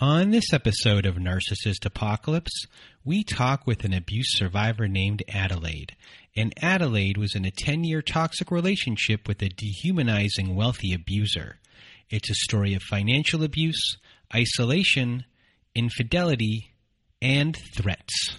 On this episode of Narcissist Apocalypse, we talk with an abuse survivor named Adelaide. And Adelaide was in a 10 year toxic relationship with a dehumanizing wealthy abuser. It's a story of financial abuse, isolation, infidelity, and threats.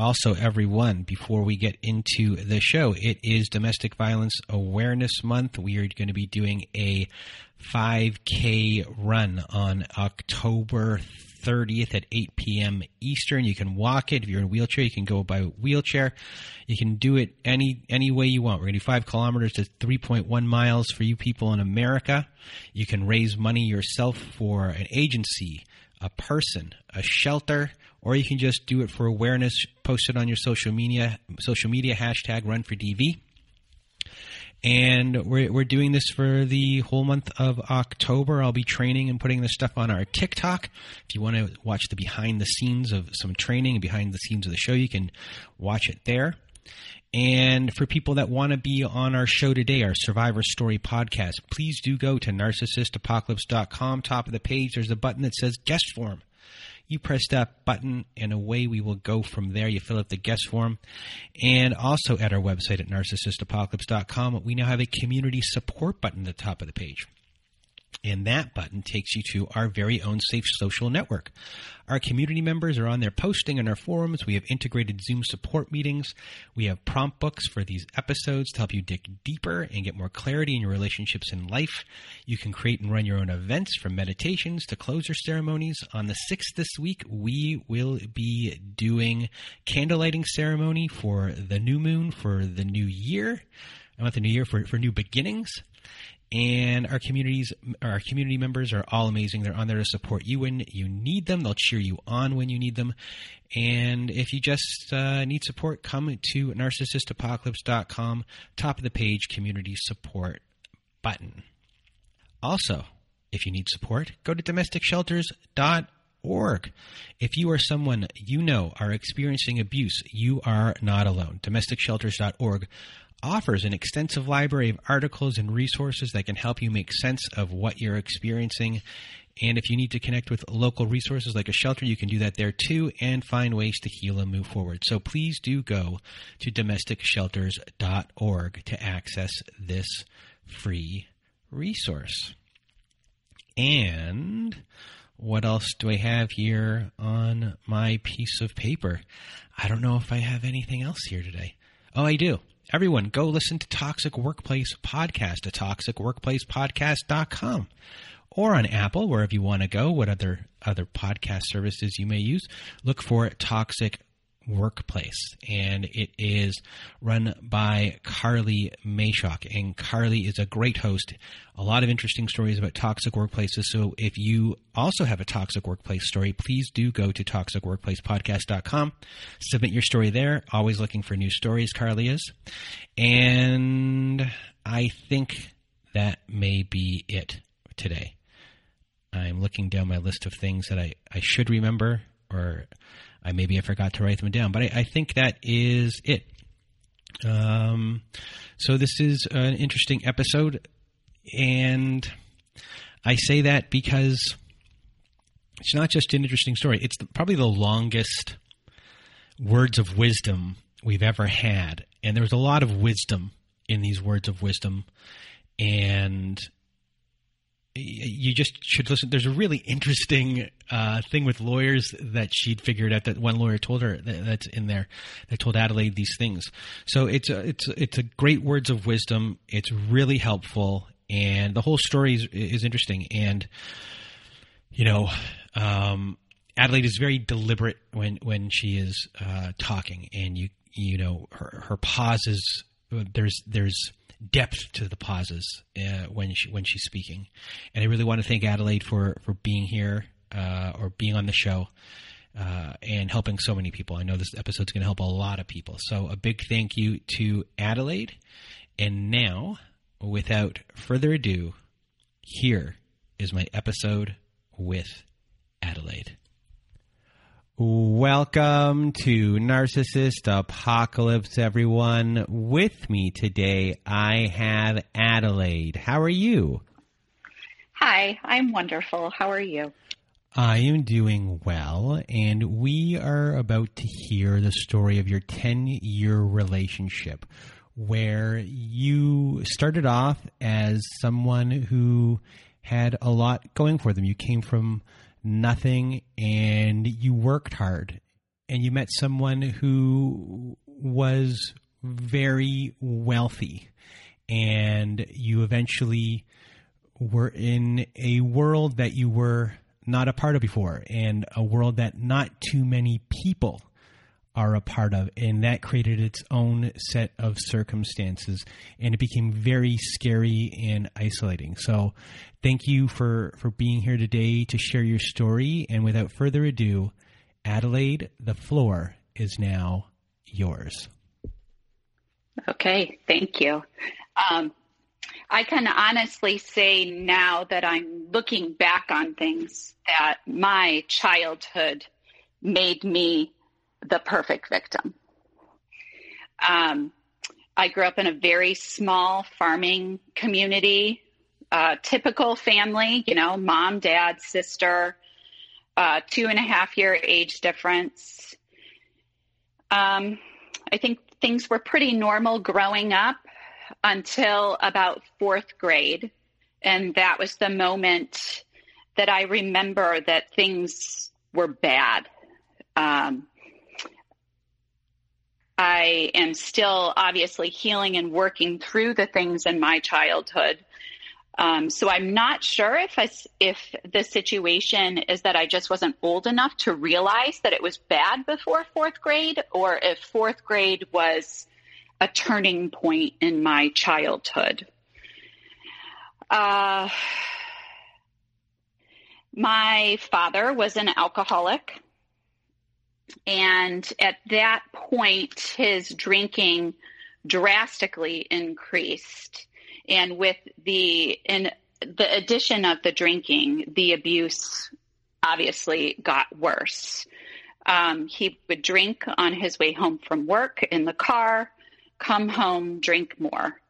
also everyone before we get into the show it is domestic violence awareness month we are going to be doing a 5k run on october 30th at 8 p.m. Eastern. You can walk it. If you're in a wheelchair, you can go by wheelchair. You can do it any any way you want. We're going to do five kilometers to 3.1 miles for you people in America. You can raise money yourself for an agency, a person, a shelter, or you can just do it for awareness. Post it on your social media social media hashtag Run for DV. And we're, we're doing this for the whole month of October. I'll be training and putting this stuff on our TikTok. If you want to watch the behind the scenes of some training and behind the scenes of the show, you can watch it there. And for people that want to be on our show today, our Survivor Story podcast, please do go to narcissistapocalypse.com. Top of the page, there's a button that says guest form. You press that button, and away we will go from there. You fill out the guest form. And also at our website at narcissistapocalypse.com, we now have a community support button at the top of the page. And that button takes you to our very own safe social network. Our community members are on there posting in our forums. We have integrated Zoom support meetings. We have prompt books for these episodes to help you dig deeper and get more clarity in your relationships in life. You can create and run your own events from meditations to closure ceremonies. On the 6th this week, we will be doing candlelighting ceremony for the new moon for the new year. I want the new year for, for new beginnings and our communities our community members are all amazing. They're on there to support you when you need them. They'll cheer you on when you need them. And if you just uh, need support come to narcissistapocalypse.com top of the page community support button. Also if you need support go to domesticshelters.org if you or someone you know are experiencing abuse you are not alone. domesticshelters.org offers an extensive library of articles and resources that can help you make sense of what you're experiencing. And if you need to connect with local resources like a shelter, you can do that there too and find ways to heal and move forward. So please do go to domesticshelters.org to access this free resource. And what else do I have here on my piece of paper? I don't know if I have anything else here today. Oh, I do everyone go listen to Toxic Workplace Podcast at toxicworkplacepodcast.com or on Apple, wherever you want to go, what other other podcast services you may use. Look for Toxic Workplace, and it is run by Carly Mayshock. And Carly is a great host. A lot of interesting stories about toxic workplaces. So if you also have a toxic workplace story, please do go to toxicworkplacepodcast.com. Submit your story there. Always looking for new stories, Carly is. And I think that may be it today. I'm looking down my list of things that I, I should remember or I maybe I forgot to write them down, but I, I think that is it. Um, so this is an interesting episode, and I say that because it's not just an interesting story; it's the, probably the longest words of wisdom we've ever had, and there's a lot of wisdom in these words of wisdom, and you just should listen. There's a really interesting uh, thing with lawyers that she'd figured out that one lawyer told her that, that's in there that told Adelaide these things. So it's a, it's it's a great words of wisdom. It's really helpful, and the whole story is, is interesting. And you know, um, Adelaide is very deliberate when when she is uh, talking, and you you know her her pauses. There's there's depth to the pauses uh, when she when she's speaking. And I really want to thank Adelaide for for being here uh, or being on the show uh, and helping so many people. I know this episode's going to help a lot of people. So a big thank you to Adelaide. And now, without further ado, here is my episode with Adelaide. Welcome to Narcissist Apocalypse, everyone. With me today, I have Adelaide. How are you? Hi, I'm wonderful. How are you? I am doing well, and we are about to hear the story of your 10 year relationship where you started off as someone who had a lot going for them. You came from nothing and you worked hard and you met someone who was very wealthy and you eventually were in a world that you were not a part of before and a world that not too many people are a part of and that created its own set of circumstances and it became very scary and isolating. So thank you for for being here today to share your story and without further ado adelaide the floor is now yours. Okay thank you. Um, i can honestly say now that i'm looking back on things that my childhood made me the perfect victim. Um, I grew up in a very small farming community, uh, typical family, you know, mom, dad, sister, uh, two and a half year age difference. Um, I think things were pretty normal growing up until about fourth grade. And that was the moment that I remember that things were bad. Um, I am still obviously healing and working through the things in my childhood. Um, so I'm not sure if I, if the situation is that I just wasn't old enough to realize that it was bad before fourth grade, or if fourth grade was a turning point in my childhood. Uh, my father was an alcoholic. And at that point, his drinking drastically increased. And with the in the addition of the drinking, the abuse obviously got worse. Um, he would drink on his way home from work in the car, come home, drink more.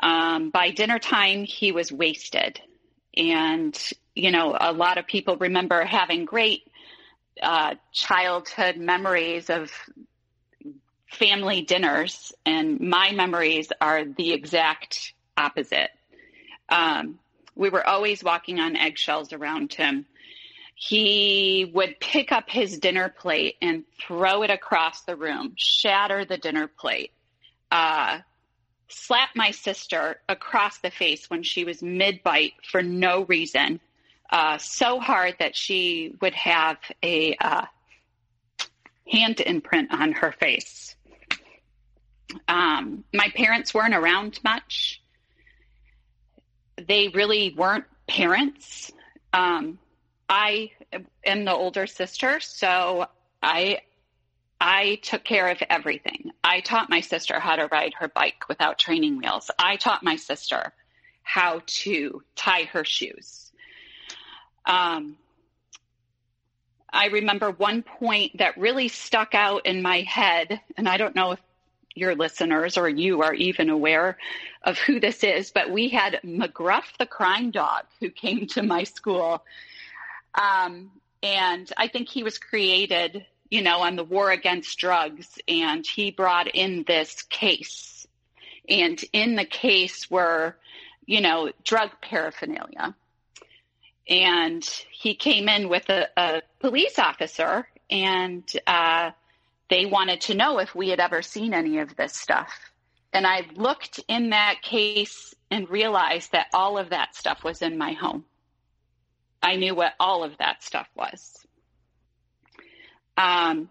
Um, by dinner time, he was wasted. And, you know, a lot of people remember having great uh, childhood memories of family dinners, and my memories are the exact opposite. Um, we were always walking on eggshells around him. He would pick up his dinner plate and throw it across the room, shatter the dinner plate, uh, slap my sister across the face when she was mid bite for no reason, uh, so hard that she would have a uh, hand imprint on her face. Um, my parents weren't around much. They really weren't parents. Um, I am the older sister, so I I took care of everything. I taught my sister how to ride her bike without training wheels. I taught my sister how to tie her shoes. Um, I remember one point that really stuck out in my head, and I don't know if your listeners or you are even aware of who this is, but we had McGruff the crime dog who came to my school. Um, and I think he was created, you know, on the war against drugs, and he brought in this case. And in the case were, you know, drug paraphernalia and he came in with a, a police officer, and uh, they wanted to know if we had ever seen any of this stuff. And I looked in that case and realized that all of that stuff was in my home. I knew what all of that stuff was. Um,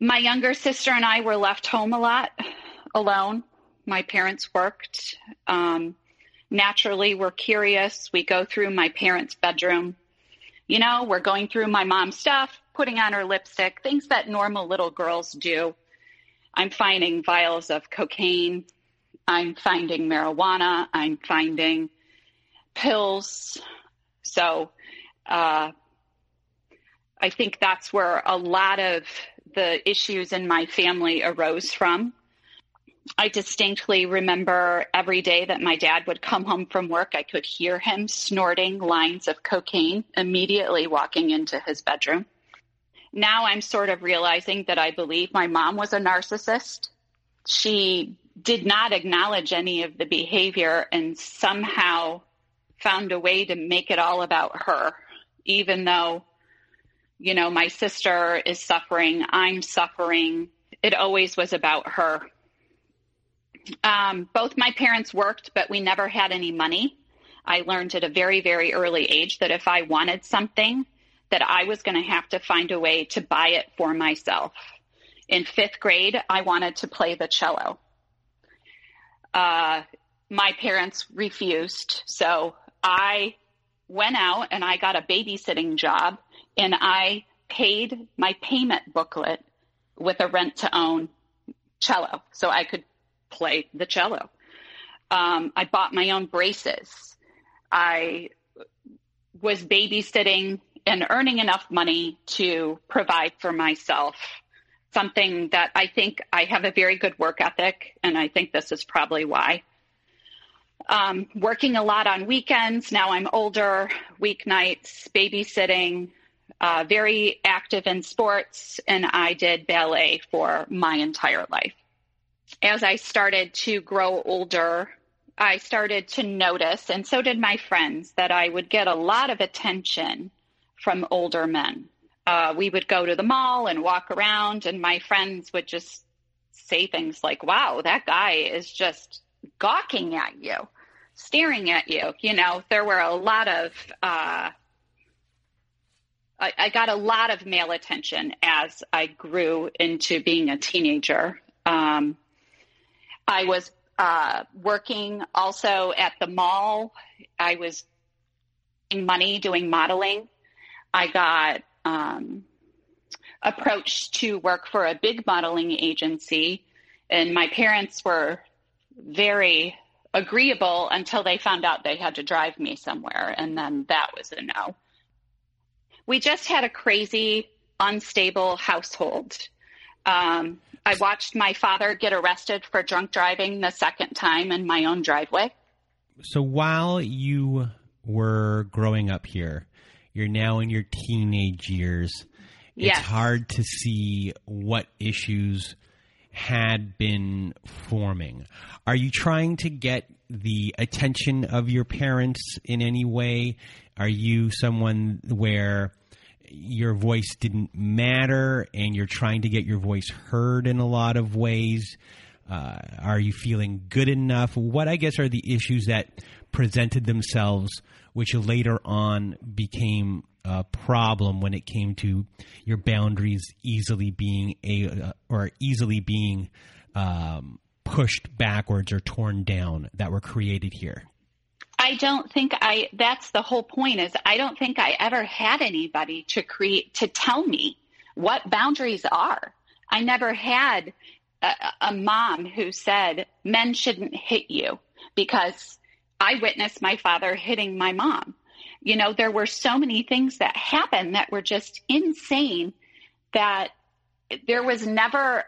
my younger sister and I were left home a lot alone. My parents worked. Um, naturally, we're curious. We go through my parents' bedroom. You know, we're going through my mom's stuff, putting on her lipstick, things that normal little girls do. I'm finding vials of cocaine. I'm finding marijuana. I'm finding pills. So, uh, I think that's where a lot of the issues in my family arose from. I distinctly remember every day that my dad would come home from work, I could hear him snorting lines of cocaine immediately walking into his bedroom. Now I'm sort of realizing that I believe my mom was a narcissist. She did not acknowledge any of the behavior and somehow found a way to make it all about her, even though you know, my sister is suffering, I'm suffering. It always was about her. Um, both my parents worked, but we never had any money. I learned at a very, very early age that if I wanted something, that I was going to have to find a way to buy it for myself. In fifth grade, I wanted to play the cello. Uh, my parents refused, so I went out and I got a babysitting job and I paid my payment booklet with a rent to own cello so I could play the cello. Um, I bought my own braces. I was babysitting and earning enough money to provide for myself. Something that I think I have a very good work ethic, and I think this is probably why. Um, working a lot on weekends. Now I'm older, weeknights, babysitting, uh, very active in sports, and I did ballet for my entire life. As I started to grow older, I started to notice, and so did my friends, that I would get a lot of attention from older men. Uh, we would go to the mall and walk around, and my friends would just say things like, Wow, that guy is just gawking at you, staring at you. You know, there were a lot of uh, I, I, got a lot of male attention as I grew into being a teenager. Um, I was uh, working also at the mall. I was making money doing modeling. I got um, approached to work for a big modeling agency, and my parents were very agreeable until they found out they had to drive me somewhere, and then that was a no we just had a crazy, unstable household. Um, I watched my father get arrested for drunk driving the second time in my own driveway. So while you were growing up here, you're now in your teenage years. Yes. It's hard to see what issues had been forming. Are you trying to get the attention of your parents in any way? Are you someone where your voice didn't matter and you're trying to get your voice heard in a lot of ways? Uh, are you feeling good enough? What I guess are the issues that presented themselves, which later on became a problem when it came to your boundaries easily being a uh, or easily being um, pushed backwards or torn down that were created here? I don't think I, that's the whole point is I don't think I ever had anybody to create, to tell me what boundaries are. I never had a, a mom who said men shouldn't hit you because I witnessed my father hitting my mom. You know, there were so many things that happened that were just insane that there was never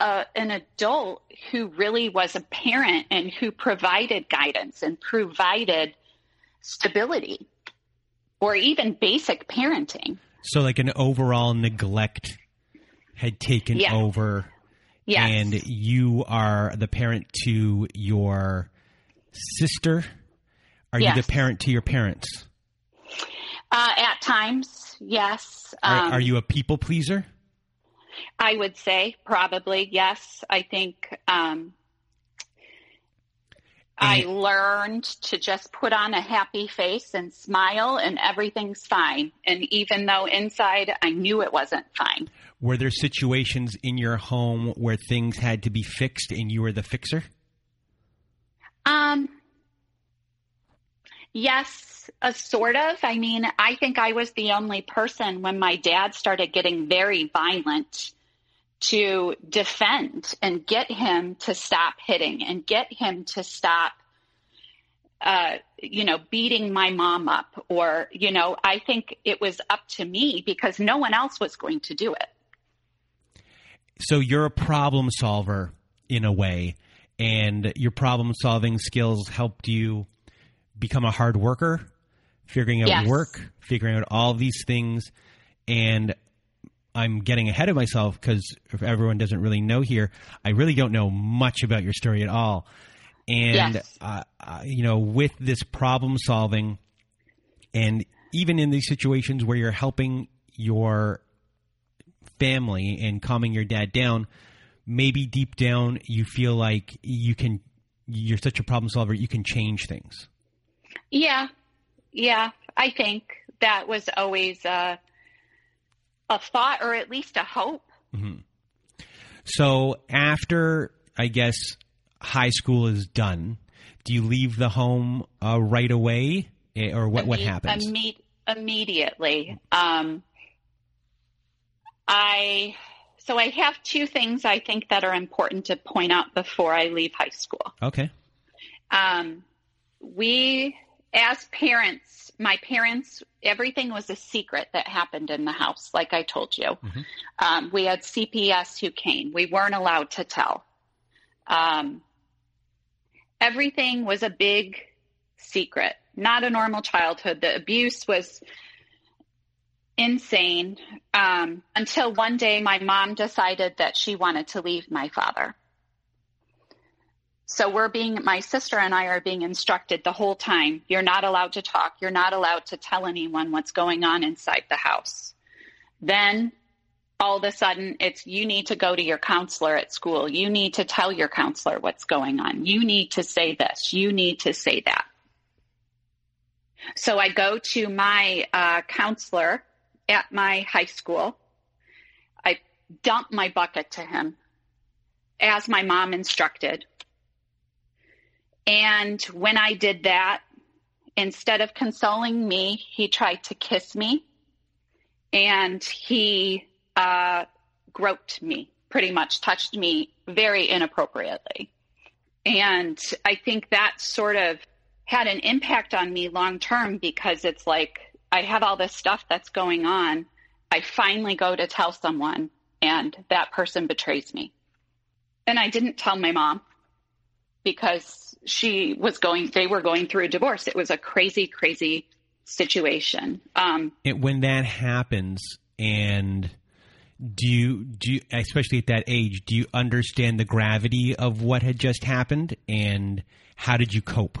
a, an adult who really was a parent and who provided guidance and provided stability or even basic parenting. So, like an overall neglect had taken over. Yes. And you are the parent to your sister. Are Yes. you the parent to your parents? Uh, at times, yes. Are, Um, are you a people pleaser? I would say probably yes. I think um, I learned to just put on a happy face and smile, and everything's fine. And even though inside I knew it wasn't fine. Were there situations in your home where things had to be fixed and you were the fixer? Um, yes, a sort of. I mean, I think I was the only person when my dad started getting very violent to defend and get him to stop hitting and get him to stop uh, you know, beating my mom up, or, you know, I think it was up to me because no one else was going to do it. So you're a problem solver in a way, and your problem solving skills helped you become a hard worker, figuring out Yes. work, figuring out all these things. And I'm getting ahead of myself because if everyone doesn't really know here, I really don't know much about your story at all. And, Yes. uh, uh, you know, with this problem solving, and even in these situations where you're helping your family and calming your dad down, maybe deep down you feel like you can, you're such a problem solver, you can change things. Yeah, yeah, I think that was always a, a thought or at least a hope. So after, I guess, high school is done, do you leave the home uh, right away, Eh, or what? What happens? imme- immediately. Um, I so I have two things I think that are important to point out before I leave high school. okay. Um, we, as parents, my parents, everything was a secret that happened in the house, like I told you. Mhm. Um, we had CPS who came. We weren't allowed to tell. Um, everything was a big secret, not a normal childhood. The abuse was insane um, until one day my mom decided that she wanted to leave my father. So we're being, my sister and I are being instructed the whole time. You're not allowed to talk. You're not allowed to tell anyone what's going on inside the house. Then all of a sudden it's you need to go to your counselor at school. You need to tell your counselor what's going on. You need to say this. You need to say that. So I go to my uh, counselor at my high school. I dump my bucket to him as my mom instructed. And when I did that, instead of consoling me, he tried to kiss me and he uh, groped me, pretty much touched me very inappropriately. And I think that sort of had an impact on me long term because it's like I have all this stuff that's going on. I finally go to tell someone, and that person betrays me. And I didn't tell my mom because she was going, they were going through a divorce. It was a crazy, crazy situation. Um, And when that happens, and do you do you, especially at that age, do you understand the gravity of what had just happened, and how did you cope?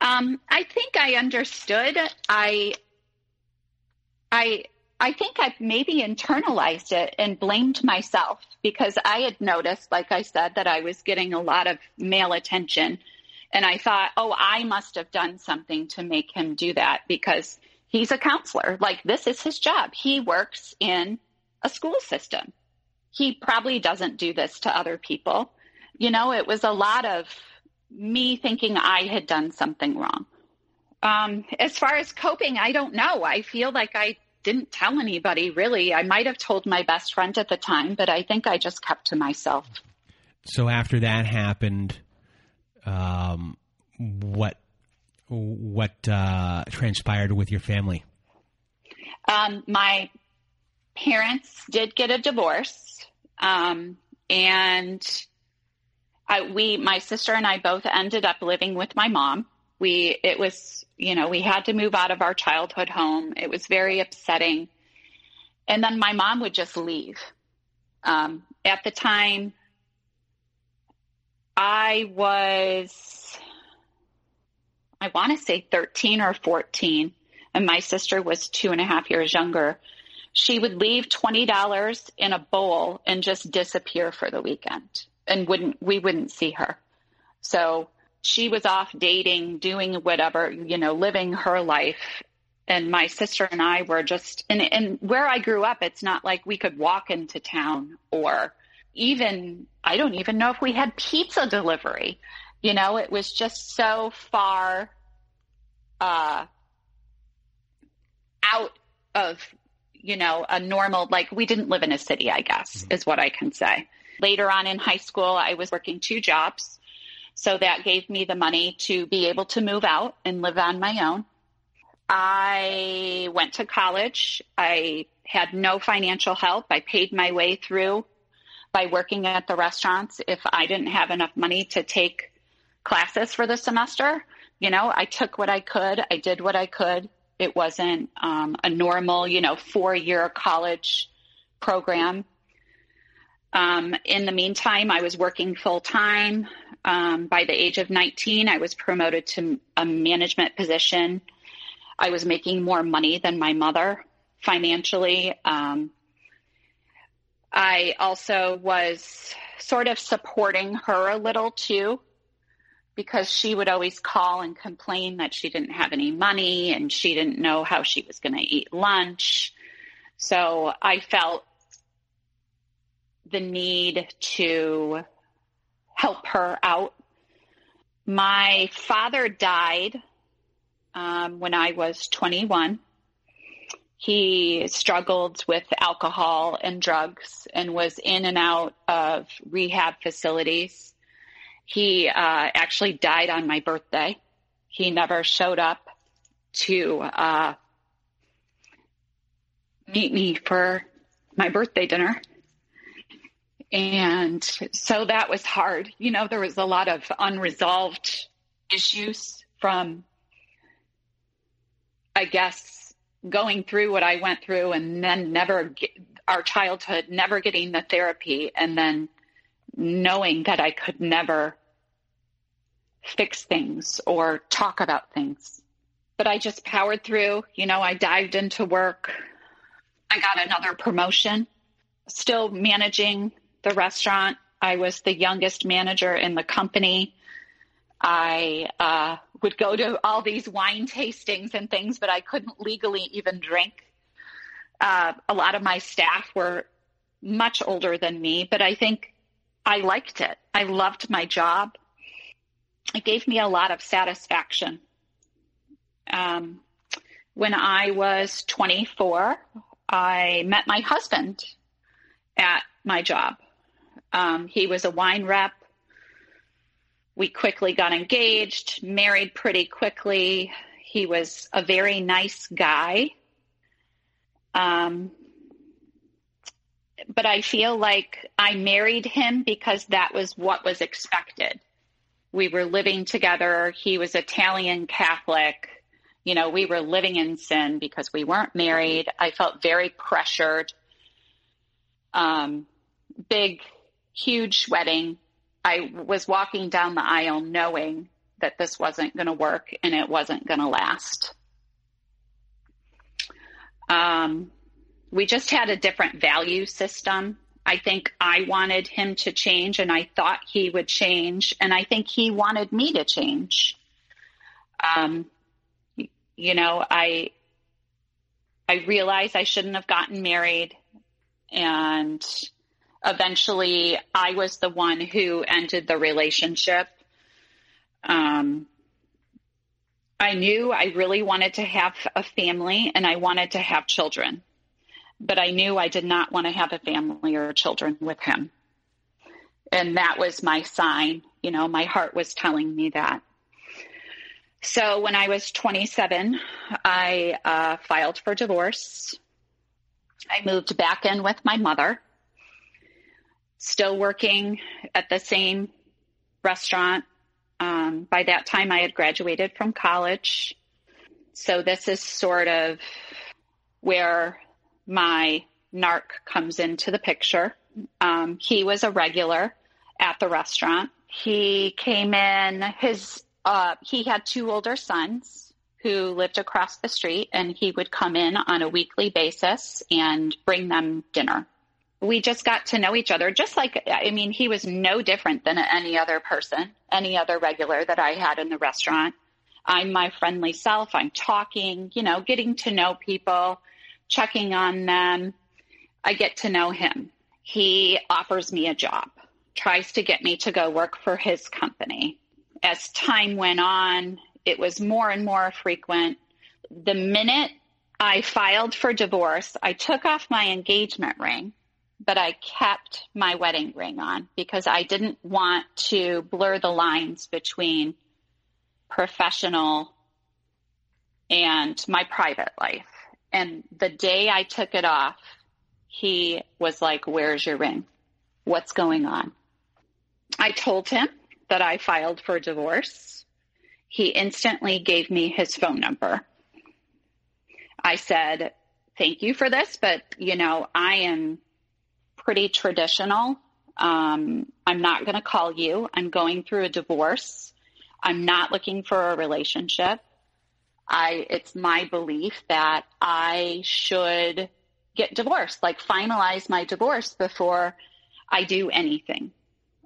Um, I think I understood. I, I, I think I maybe internalized it and blamed myself because I had noticed, like I said, that I was getting a lot of male attention, and I thought, oh, I must have done something to make him do that because he's a counselor. Like this is his job. He works in a school system. He probably doesn't do this to other people. You know, it was a lot of me thinking I had done something wrong. Um, as far as coping, I don't know. I feel like I didn't tell anybody really. I might have told my best friend at the time, but I think I just kept to myself. So after that happened, um, what what uh, transpired with your family? Um, my parents did get a divorce, um, and I, we, my sister and I, both ended up living with my mom. We, it was, you know, we had to move out of our childhood home. It was very upsetting, and then my mom would just leave. Um, at the time, I was, I want to say 13 or 14, and my sister was two and a half years younger. She would leave $20 in a bowl and just disappear for the weekend and wouldn't, we wouldn't see her. So she was off dating, doing whatever, you know, living her life. And my sister and I were just, and, and where I grew up, it's not like we could walk into town or even, I don't even know if we had pizza delivery. You know, it was just so far uh, out of, you know, a normal, like we didn't live in a city, I guess, mm-hmm. is what I can say. Later on in high school, I was working two jobs. So that gave me the money to be able to move out and live on my own. I went to college. I had no financial help. I paid my way through by working at the restaurants. If I didn't have enough money to take classes for the semester, you know, I took what I could. I did what I could. It wasn't um, a normal, you know, four year college program. Um, in the meantime, I was working full time. Um, by the age of 19, I was promoted to a management position. I was making more money than my mother financially. Um, I also was sort of supporting her a little too, because she would always call and complain that she didn't have any money and she didn't know how she was going to eat lunch. So I felt the need to help her out. My father died um, when I was 21. He struggled with alcohol and drugs and was in and out of rehab facilities. He uh, actually died on my birthday. He never showed up to uh, meet me for my birthday dinner. And so that was hard. You know, there was a lot of unresolved issues from, I guess, going through what I went through and then never, get, our childhood, never getting the therapy, and then knowing that I could never fix things or talk about things. But I just powered through. You know, I dived into work. I got another promotion, still managing the restaurant. I was the youngest manager in the company. I uh, would go to all these wine tastings and things, but I couldn't legally even drink. Uh, a lot of my staff were much older than me, but I think I liked it. I loved my job. It gave me a lot of satisfaction. Um, when I was 24, I met my husband at my job. Um, he was a wine rep. We quickly got engaged, married pretty quickly. He was a very nice guy. Um, but I feel like I married him because that was what was expected. We were living together. He was Italian Catholic. You know, we were living in sin because we weren't married. I felt very pressured. Um, big huge wedding. I was walking down the aisle knowing that this wasn't going to work and it wasn't going to last. Um, we just had a different value system. I think I wanted him to change and I thought he would change. And I think he wanted me to change. Um, you know, I, I realized I shouldn't have gotten married and eventually I was the one who ended the relationship. Um, I knew I really wanted to have a family and I wanted to have children, but I knew I did not want to have a family or children with him. And that was my sign. You know, my heart was telling me that. So when I was 27, I uh, filed for divorce. I moved back in with my mother still working at the same restaurant. Um, by that time, I had graduated from college. So this is sort of where my narc comes into the picture. Um, he was a regular at the restaurant. He came in, his uh, he had two older sons who lived across the street, and he would come in on a weekly basis and bring them dinner. We just got to know each other, just like, I mean, he was no different than any other person, any other regular that I had in the restaurant. I'm my friendly self. I'm talking, you know, getting to know people, checking on them. I get to know him. He offers me a job, tries to get me to go work for his company. As time went on, it was more and more frequent. The minute I filed for divorce, I took off my engagement ring, but I kept my wedding ring on because I didn't want to blur the lines between professional and my private life. And the day I took it off, he was like, Where's your ring? What's going on? I told him that I filed for divorce. He instantly gave me his phone number. I said, Thank you for this, but you know, I am pretty traditional. Um, I'm not going to call you. I'm going through a divorce. I'm not looking for a relationship. I, it's my belief that I should get divorced, like finalize my divorce before I do anything.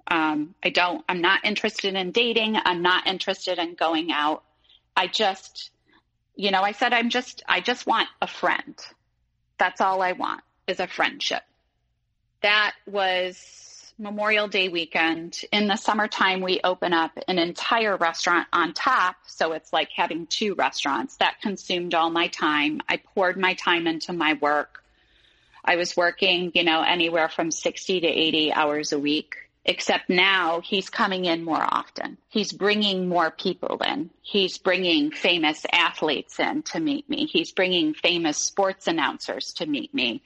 Um, I don't, I'm not interested in dating. I'm not interested in going out. I just, you know, I said, I'm just, I just want a friend. That's all I want is a friendship. That was Memorial Day weekend. In the summertime, we open up an entire restaurant on top. So it's like having two restaurants. That consumed all my time. I poured my time into my work. I was working, you know, anywhere from 60 to 80 hours a week. Except now he's coming in more often. He's bringing more people in. He's bringing famous athletes in to meet me. He's bringing famous sports announcers to meet me.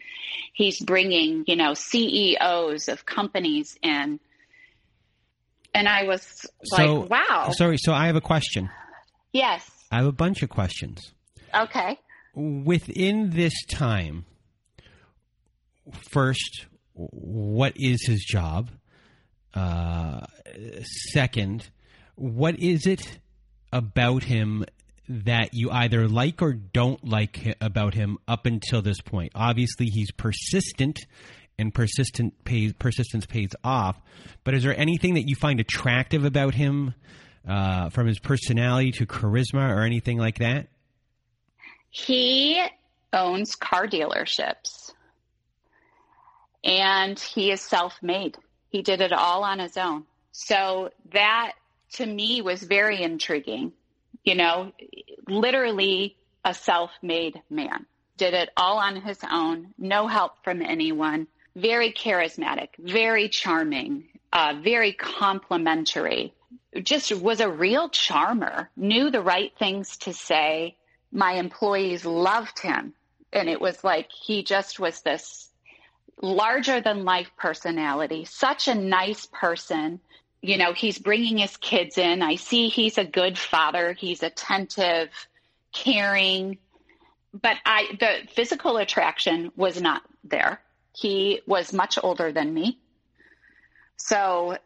He's bringing, you know, CEOs of companies in. And I was so, like, wow. Sorry, so I have a question. Yes. I have a bunch of questions. Okay. Within this time, first, what is his job? Second, what is it about him that you either like or don't like about him up until this point? Obviously, he's persistent, and persistent pays, persistence pays off. But is there anything that you find attractive about him, uh, from his personality to charisma or anything like that? He owns car dealerships and he is self made. He did it all on his own. So that to me was very intriguing. You know, literally a self made man. Did it all on his own, no help from anyone. Very charismatic, very charming, uh, very complimentary. Just was a real charmer, knew the right things to say. My employees loved him. And it was like he just was this larger than life personality, such a nice person. You know, he's bringing his kids in. I see he's a good father. He's attentive, caring. But I, the physical attraction was not there. He was much older than me. So,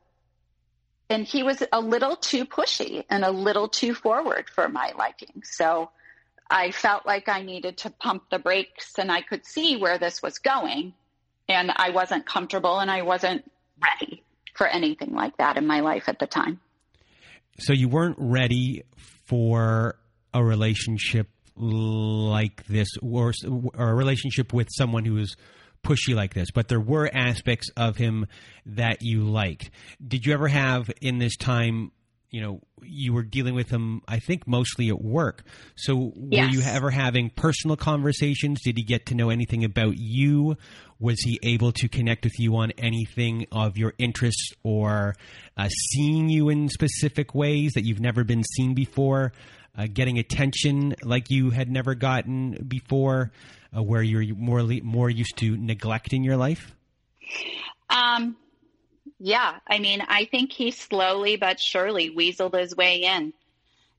and he was a little too pushy and a little too forward for my liking. So I felt like I needed to pump the brakes and I could see where this was going and I wasn't comfortable and I wasn't ready for anything like that in my life at the time. So you weren't ready for a relationship like this or, or a relationship with someone who was pushy like this, but there were aspects of him that you liked. Did you ever have in this time you know you were dealing with him i think mostly at work. So yes. were you ever having personal conversations? Did he get to know anything about you? Was he able to connect with you on anything of your interests or uh, seeing you in specific ways that you've never been seen before? Uh, getting attention like you had never gotten before uh, where you're more more used to neglect in your life? Um yeah, I mean, I think he slowly but surely weaseled his way in,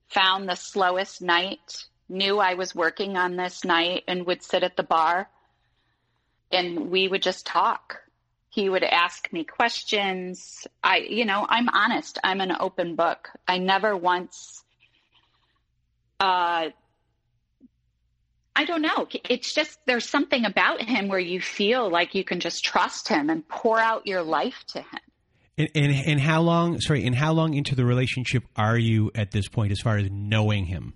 found the slowest night, knew I was working on this night, and would sit at the bar and we would just talk. He would ask me questions. I, you know, I'm honest. I'm an open book. I never once, uh, I don't know. It's just there's something about him where you feel like you can just trust him and pour out your life to him. And, and, and how long? Sorry, and how long into the relationship are you at this point, as far as knowing him?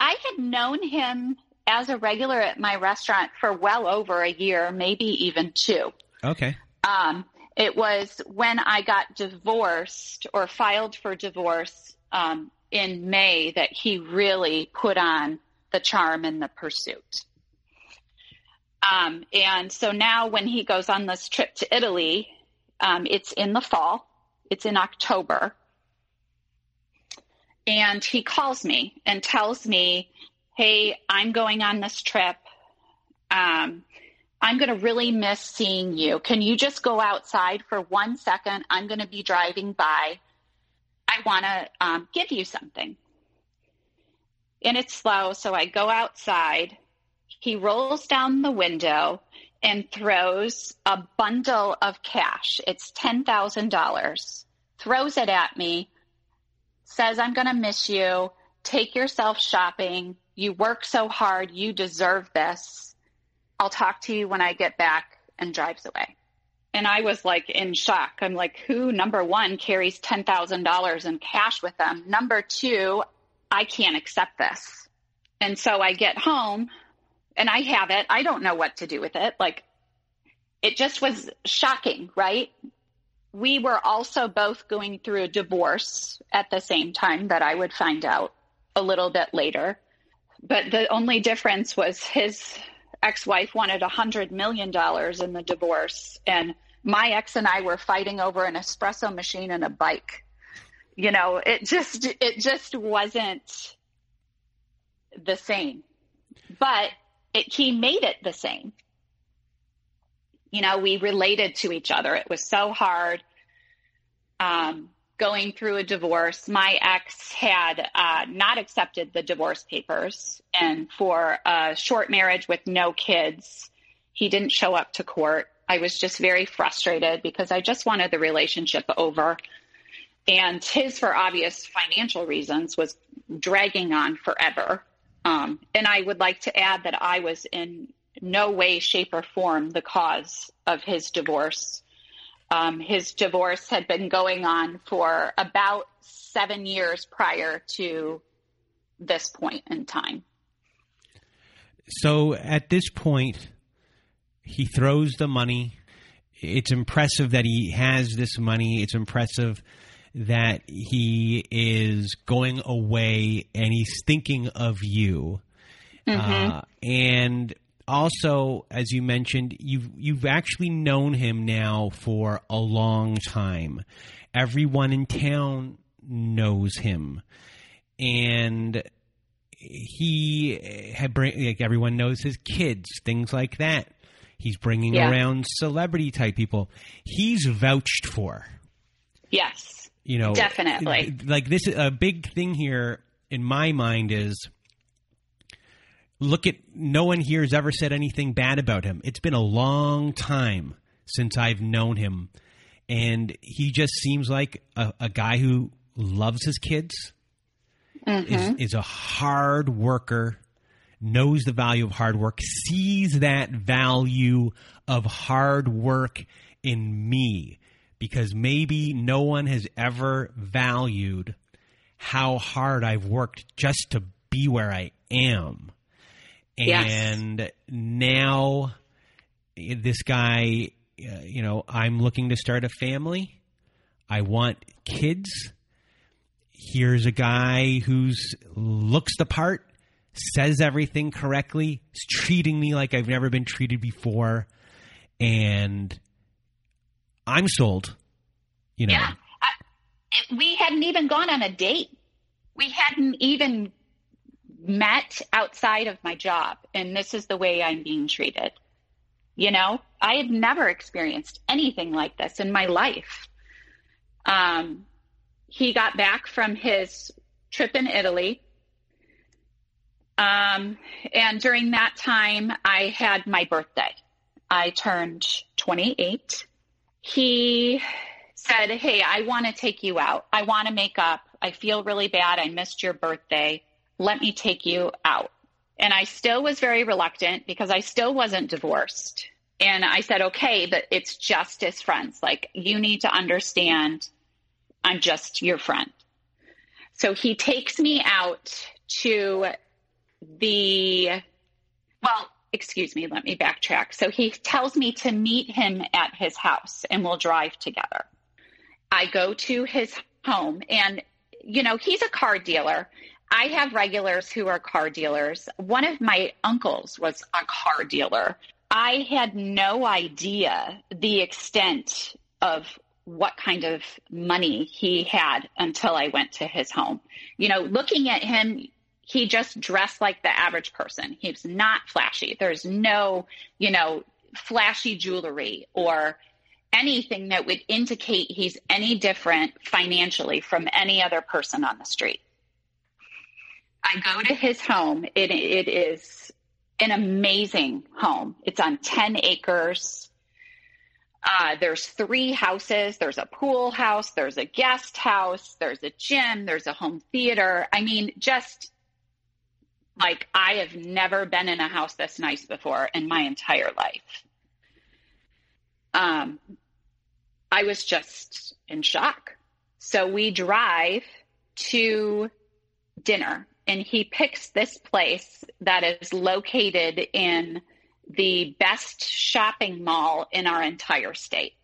I had known him as a regular at my restaurant for well over a year, maybe even two. Okay. Um, it was when I got divorced or filed for divorce um, in May that he really put on the charm and the pursuit. Um, and so now when he goes on this trip to Italy, um, it's in the fall, it's in October. And he calls me and tells me, Hey, I'm going on this trip. Um, I'm going to really miss seeing you. Can you just go outside for one second? I'm going to be driving by. I want to um, give you something. And it's slow, so I go outside. He rolls down the window and throws a bundle of cash. It's $10,000. Throws it at me, says, I'm going to miss you. Take yourself shopping. You work so hard. You deserve this. I'll talk to you when I get back and drives away. And I was like in shock. I'm like, who, number one, carries $10,000 in cash with them? Number two, I can't accept this. And so I get home and I have it. I don't know what to do with it. Like, it just was shocking, right? We were also both going through a divorce at the same time that I would find out a little bit later. But the only difference was his ex wife wanted a $100 million in the divorce. And my ex and I were fighting over an espresso machine and a bike. You know, it just, it just wasn't the same. But it, he made it the same. You know, we related to each other. It was so hard um, going through a divorce. My ex had uh, not accepted the divorce papers, and for a short marriage with no kids, he didn't show up to court. I was just very frustrated because I just wanted the relationship over. And his, for obvious financial reasons, was dragging on forever. Um, and I would like to add that I was in no way, shape, or form the cause of his divorce. Um, his divorce had been going on for about seven years prior to this point in time. So at this point, he throws the money. It's impressive that he has this money. It's impressive that he is going away and he's thinking of you. Mm-hmm. Uh, and also, as you mentioned, you've you've actually known him now for a long time. Everyone in town knows him, and he had bring like everyone knows his kids, things like that. He's bringing yeah. around celebrity type people. He's vouched for. Yes you know, definitely. Like this, is a big thing here in my mind is look at no one here has ever said anything bad about him. It's been a long time since I've known him, and he just seems like a, a guy who loves his kids. Mm-hmm. Is, is a hard worker, knows the value of hard work, sees that value of hard work in me because maybe no one has ever valued how hard I've worked just to be where I am. And yes. now this guy, uh, you know, I'm looking to start a family. I want kids. Here's a guy who's looks the part, says everything correctly, is treating me like I've never been treated before, and I'm sold. You know. Yeah. I, we hadn't even gone on a date. We hadn't even met outside of my job. And this is the way I'm being treated. You know, I had never experienced anything like this in my life. Um, he got back from his trip in Italy. Um, and during that time, I had my birthday. I turned 28 he said, Hey, I want to take you out. I want to make up. I feel really bad. I missed your birthday. Let me take you out. And I still was very reluctant because I still wasn't divorced. And I said, okay, but it's just as friends. Like, you need to understand I'm just your friend. So he takes me out to the, well, excuse me, let me backtrack. So he tells me to meet him at his house and we'll drive together. I go to his home and, you know, he's a car dealer. I have regulars who are car dealers. One of my uncles was a car dealer. I had no idea the extent of what kind of money he had until I went to his home. You know, looking at him, he just dressed like the average person. He's not flashy. There's no, you know, flashy jewelry or anything that would indicate he's any different financially from any other person on the street. I go to his home. It, it is an amazing home. It's on 10 acres. Uh, there's three houses. There's a pool house. There's a guest house. There's a gym. There's a home theater. I mean, just like I have never been in a house this nice before in my entire life. Um, I was just in shock. So we drive to dinner and he picks this place that is located in the best shopping mall in our entire state.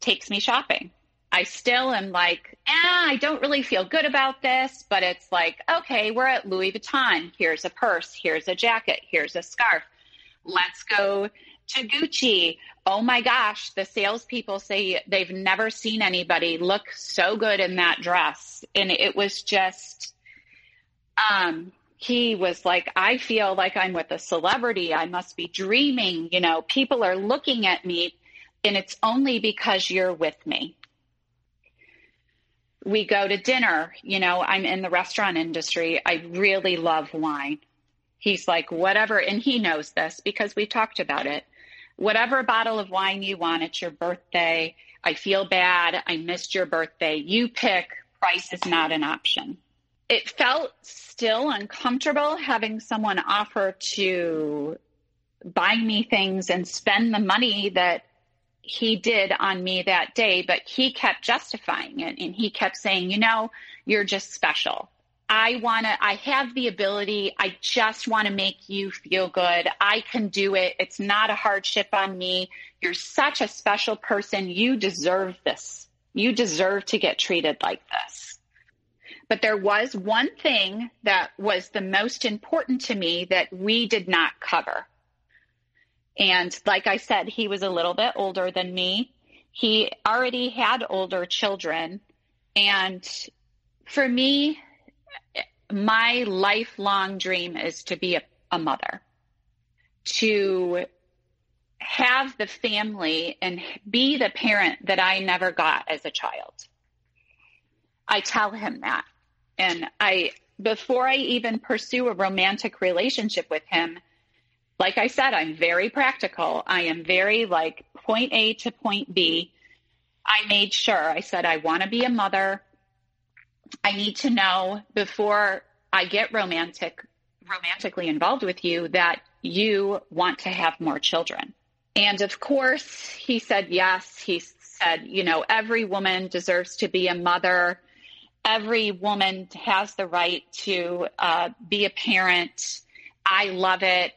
Takes me shopping. I still am like, eh, I don't really feel good about this, but it's like, okay, we're at Louis Vuitton. Here's a purse. Here's a jacket. Here's a scarf. Let's go to Gucci. Oh my gosh, the salespeople say they've never seen anybody look so good in that dress. And it was just, um, he was like, I feel like I'm with a celebrity. I must be dreaming. You know, people are looking at me, and it's only because you're with me. We go to dinner. You know, I'm in the restaurant industry. I really love wine. He's like, whatever. And he knows this because we talked about it. Whatever bottle of wine you want, it's your birthday. I feel bad. I missed your birthday. You pick. Price is not an option it felt still uncomfortable having someone offer to buy me things and spend the money that he did on me that day, but he kept justifying it and he kept saying, you know, you're just special. I want to, I have the ability. I just want to make you feel good. I can do it. It's not a hardship on me. You're such a special person. You deserve this. You deserve to get treated like this. But there was one thing that was the most important to me that we did not cover. And like I said, he was a little bit older than me. He already had older children. And for me, my lifelong dream is to be a, a mother, to have the family and be the parent that I never got as a child. I tell him that. And I, before I even pursue a romantic relationship with him, like I said, I'm very practical. I am very like point A to point B. I made sure I said, I want to be a mother. I need to know before I get romantic, romantically involved with you that you want to have more children. And of course, he said yes. He said, you know, every woman deserves to be a mother every woman has the right to uh, be a parent. I love it.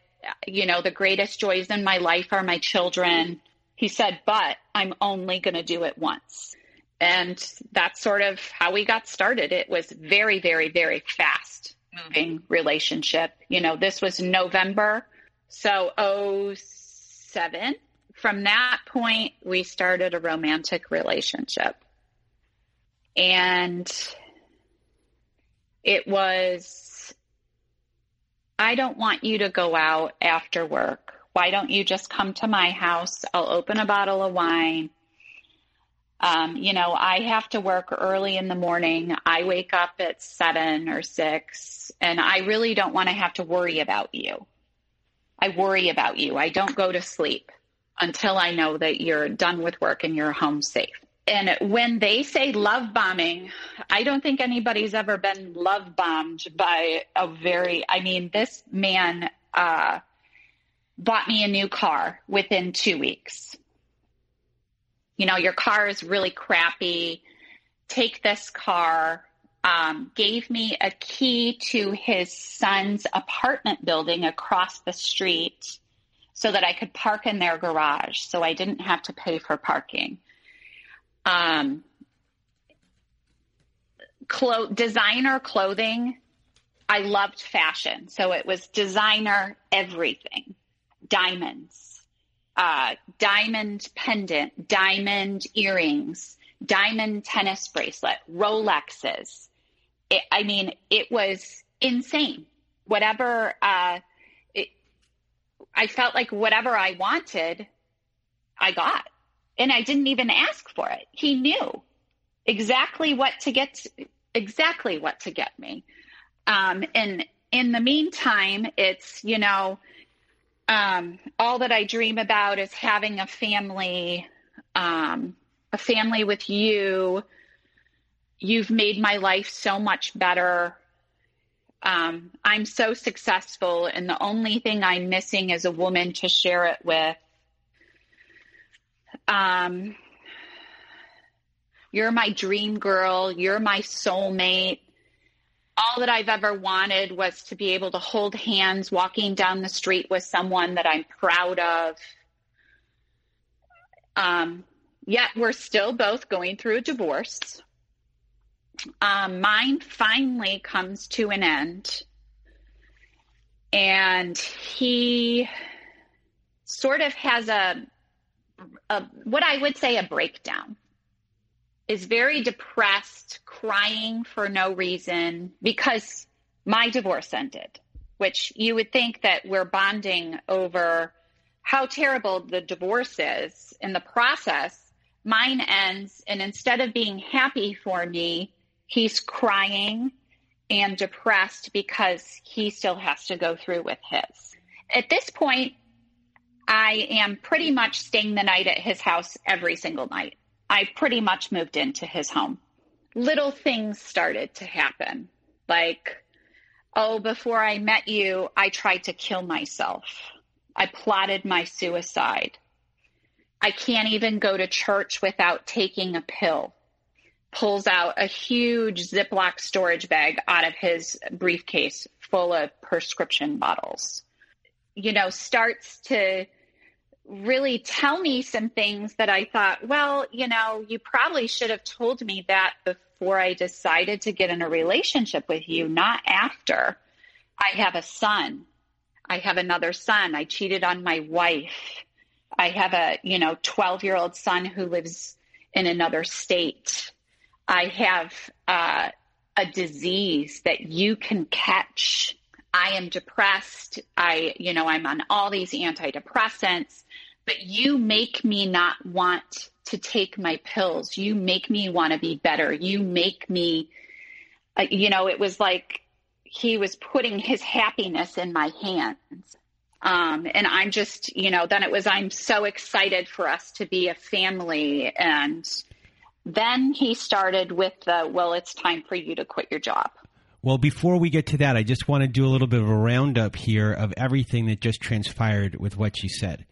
You know, the greatest joys in my life are my children. He said, but I'm only going to do it once. And that's sort of how we got started. It was very, very, very fast moving mm-hmm. relationship. You know, this was November. So oh seven. From that point, we started a romantic relationship. And it was, I don't want you to go out after work. Why don't you just come to my house? I'll open a bottle of wine. Um, you know, I have to work early in the morning. I wake up at seven or six, and I really don't want to have to worry about you. I worry about you. I don't go to sleep. until I know that you're done with work and you're home safe. And when they say love bombing, I don't think anybody's ever been love bombed by a very, I mean, this man uh, bought me a new car within two weeks. You know, your car is really crappy. Take this car. Um, gave me a key to his son's apartment building across the street so that I could park in their garage so I didn't have to pay for parking. Um, clo- designer clothing. I loved fashion. So it was designer everything, diamonds, uh, diamond pendant, diamond earrings, diamond tennis bracelet, Rolexes. It, I mean, it was insane. Whatever, uh, I felt like whatever I wanted, I got. And I didn't even ask for it. He knew exactly what to get, exactly what to get me. Um, and in the meantime, it's, you know, um, all that I dream about is having a family, um, a family with you. You've made my life so much better um, I'm so successful, and the only thing I'm missing is a woman to share it with. Um, you're my dream girl. You're my soulmate. All that I've ever wanted was to be able to hold hands walking down the street with someone that I'm proud of. Um, yet we're still both going through a divorce um, mine finally comes to an end. And he sort of has a, a, what I would say a breakdown. Is very depressed, crying for no reason because my divorce ended, which you would think that we're bonding over how terrible the divorce is in the process. Mine ends, and instead of being happy for me, he's crying and depressed because he still has to go through with his. At this point, I am pretty much staying the night at his house every single night. I pretty much moved into his home. Little things started to happen. Like, oh, before I met you, I tried to kill myself. I plotted my suicide. I can't even go to church without taking a pill pulls out a huge Ziploc storage bag out of his briefcase full of prescription bottles. You know, starts to really tell me some things that I thought, well, you know, you probably should have told me that before I decided to get in a relationship with you, not after. I have a son. I have another son. I cheated on my wife. I have a, you know, 12 year old son who lives in another state. I have uh, a disease that you can catch. I am depressed. I, you know, I'm on all these antidepressants, but you make me not want to take my pills. You make me want to be better. You make me, uh, you know, it was like he was putting his happiness in my hands. Um, and I'm just, you know, then it was, I'm so excited for us to be a family and, then he started with the, well, it's time for you to quit your job. Well, before we get to that, I just want to do a little bit of a roundup here of everything that just transpired with what she said.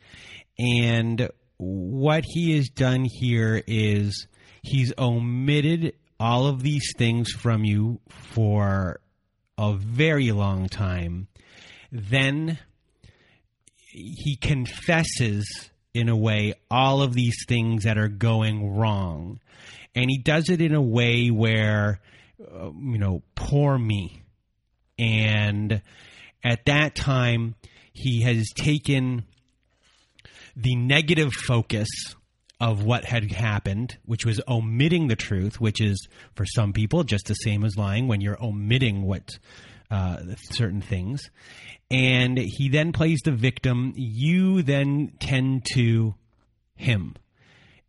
And what he has done here is he's omitted all of these things from you for a very long time. Then he confesses in a way all of these things that are going wrong and he does it in a way where uh, you know poor me and at that time he has taken the negative focus of what had happened, which was omitting the truth, which is for some people just the same as lying when you're omitting what uh, certain things. And he then plays the victim. You then tend to him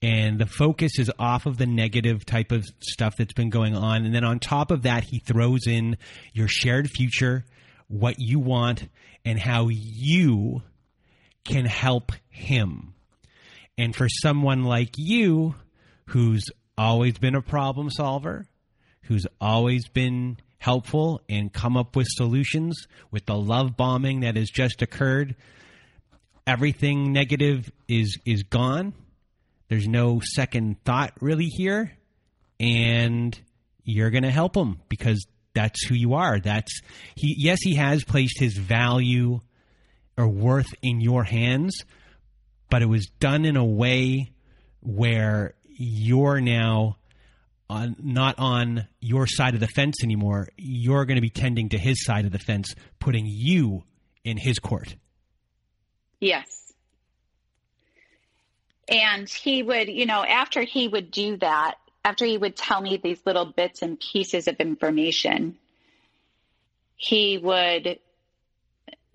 and the focus is off of the negative type of stuff that's been going on. And then on top of that, he throws in your shared future, what you want, and how you can help him. And for someone like you, who's always been a problem solver, who's always been helpful and come up with solutions with the love bombing that has just occurred, everything negative is is gone. There's no second thought really here, and you're going to help him because that's who you are. That's he. Yes, he has placed his value or worth in your hands, but it was done in a way where you're now on, not on your side of the fence anymore. You're going to be tending to his side of the fence, putting you in his court. Yes. And he would, you know, after he would do that, after he would tell me these little bits and pieces of information, he would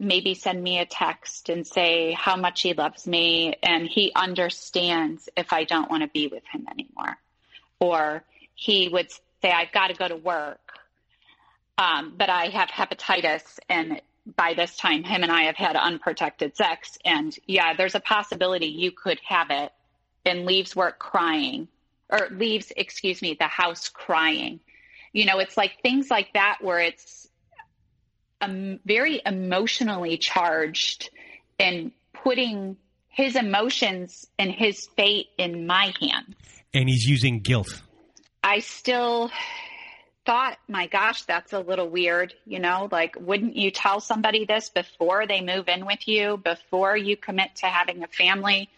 maybe send me a text and say how much he loves me and he understands if I don't want to be with him anymore. Or he would say, I've got to go to work, um, but I have hepatitis. And by this time, him and I have had unprotected sex. And yeah, there's a possibility you could have it and leaves work crying or leaves, excuse me, the house crying. You know, it's like things like that where it's um, very emotionally charged and putting his emotions and his fate in my hands. And he's using guilt. I still thought, my gosh, that's a little weird. You know, like, wouldn't you tell somebody this before they move in with you, before you commit to having a family?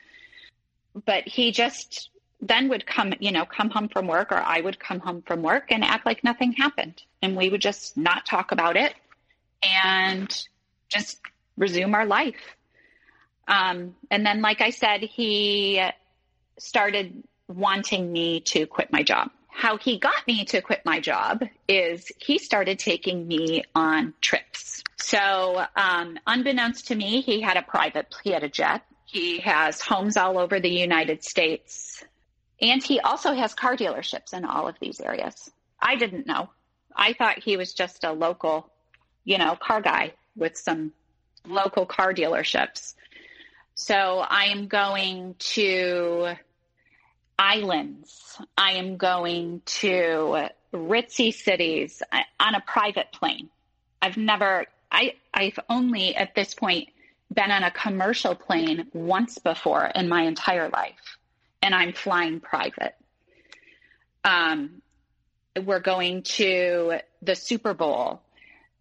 But he just then would come, you know, come home from work, or I would come home from work and act like nothing happened. And we would just not talk about it and just resume our life. Um, and then, like I said, he started wanting me to quit my job how he got me to quit my job is he started taking me on trips. So, um, unbeknownst to me, he had a private, he had a jet. He has homes all over the United States. And he also has car dealerships in all of these areas. I didn't know. I thought he was just a local, you know, car guy with some local car dealerships. So I am going to islands. I am going to ritzy cities on a private plane. I've never, I, I've only at this point been on a commercial plane once before in my entire life, and I'm flying private. Um, we're going to the Super Bowl.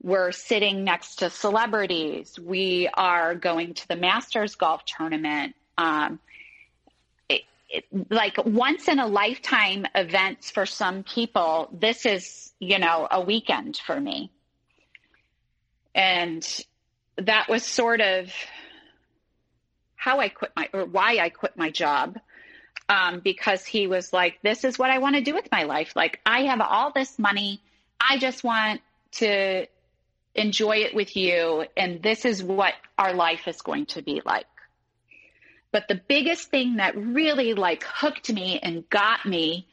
We're sitting next to celebrities. We are going to the Masters golf tournament. Um, like once in a lifetime events for some people. This is, you know, a weekend for me. And that was sort of how I quit my, or why I quit my job. Um, because he was like, this is what I want to do with my life. Like, I have all this money. I just want to enjoy it with you. And this is what our life is going to be like. But the biggest thing that really like hooked me and got me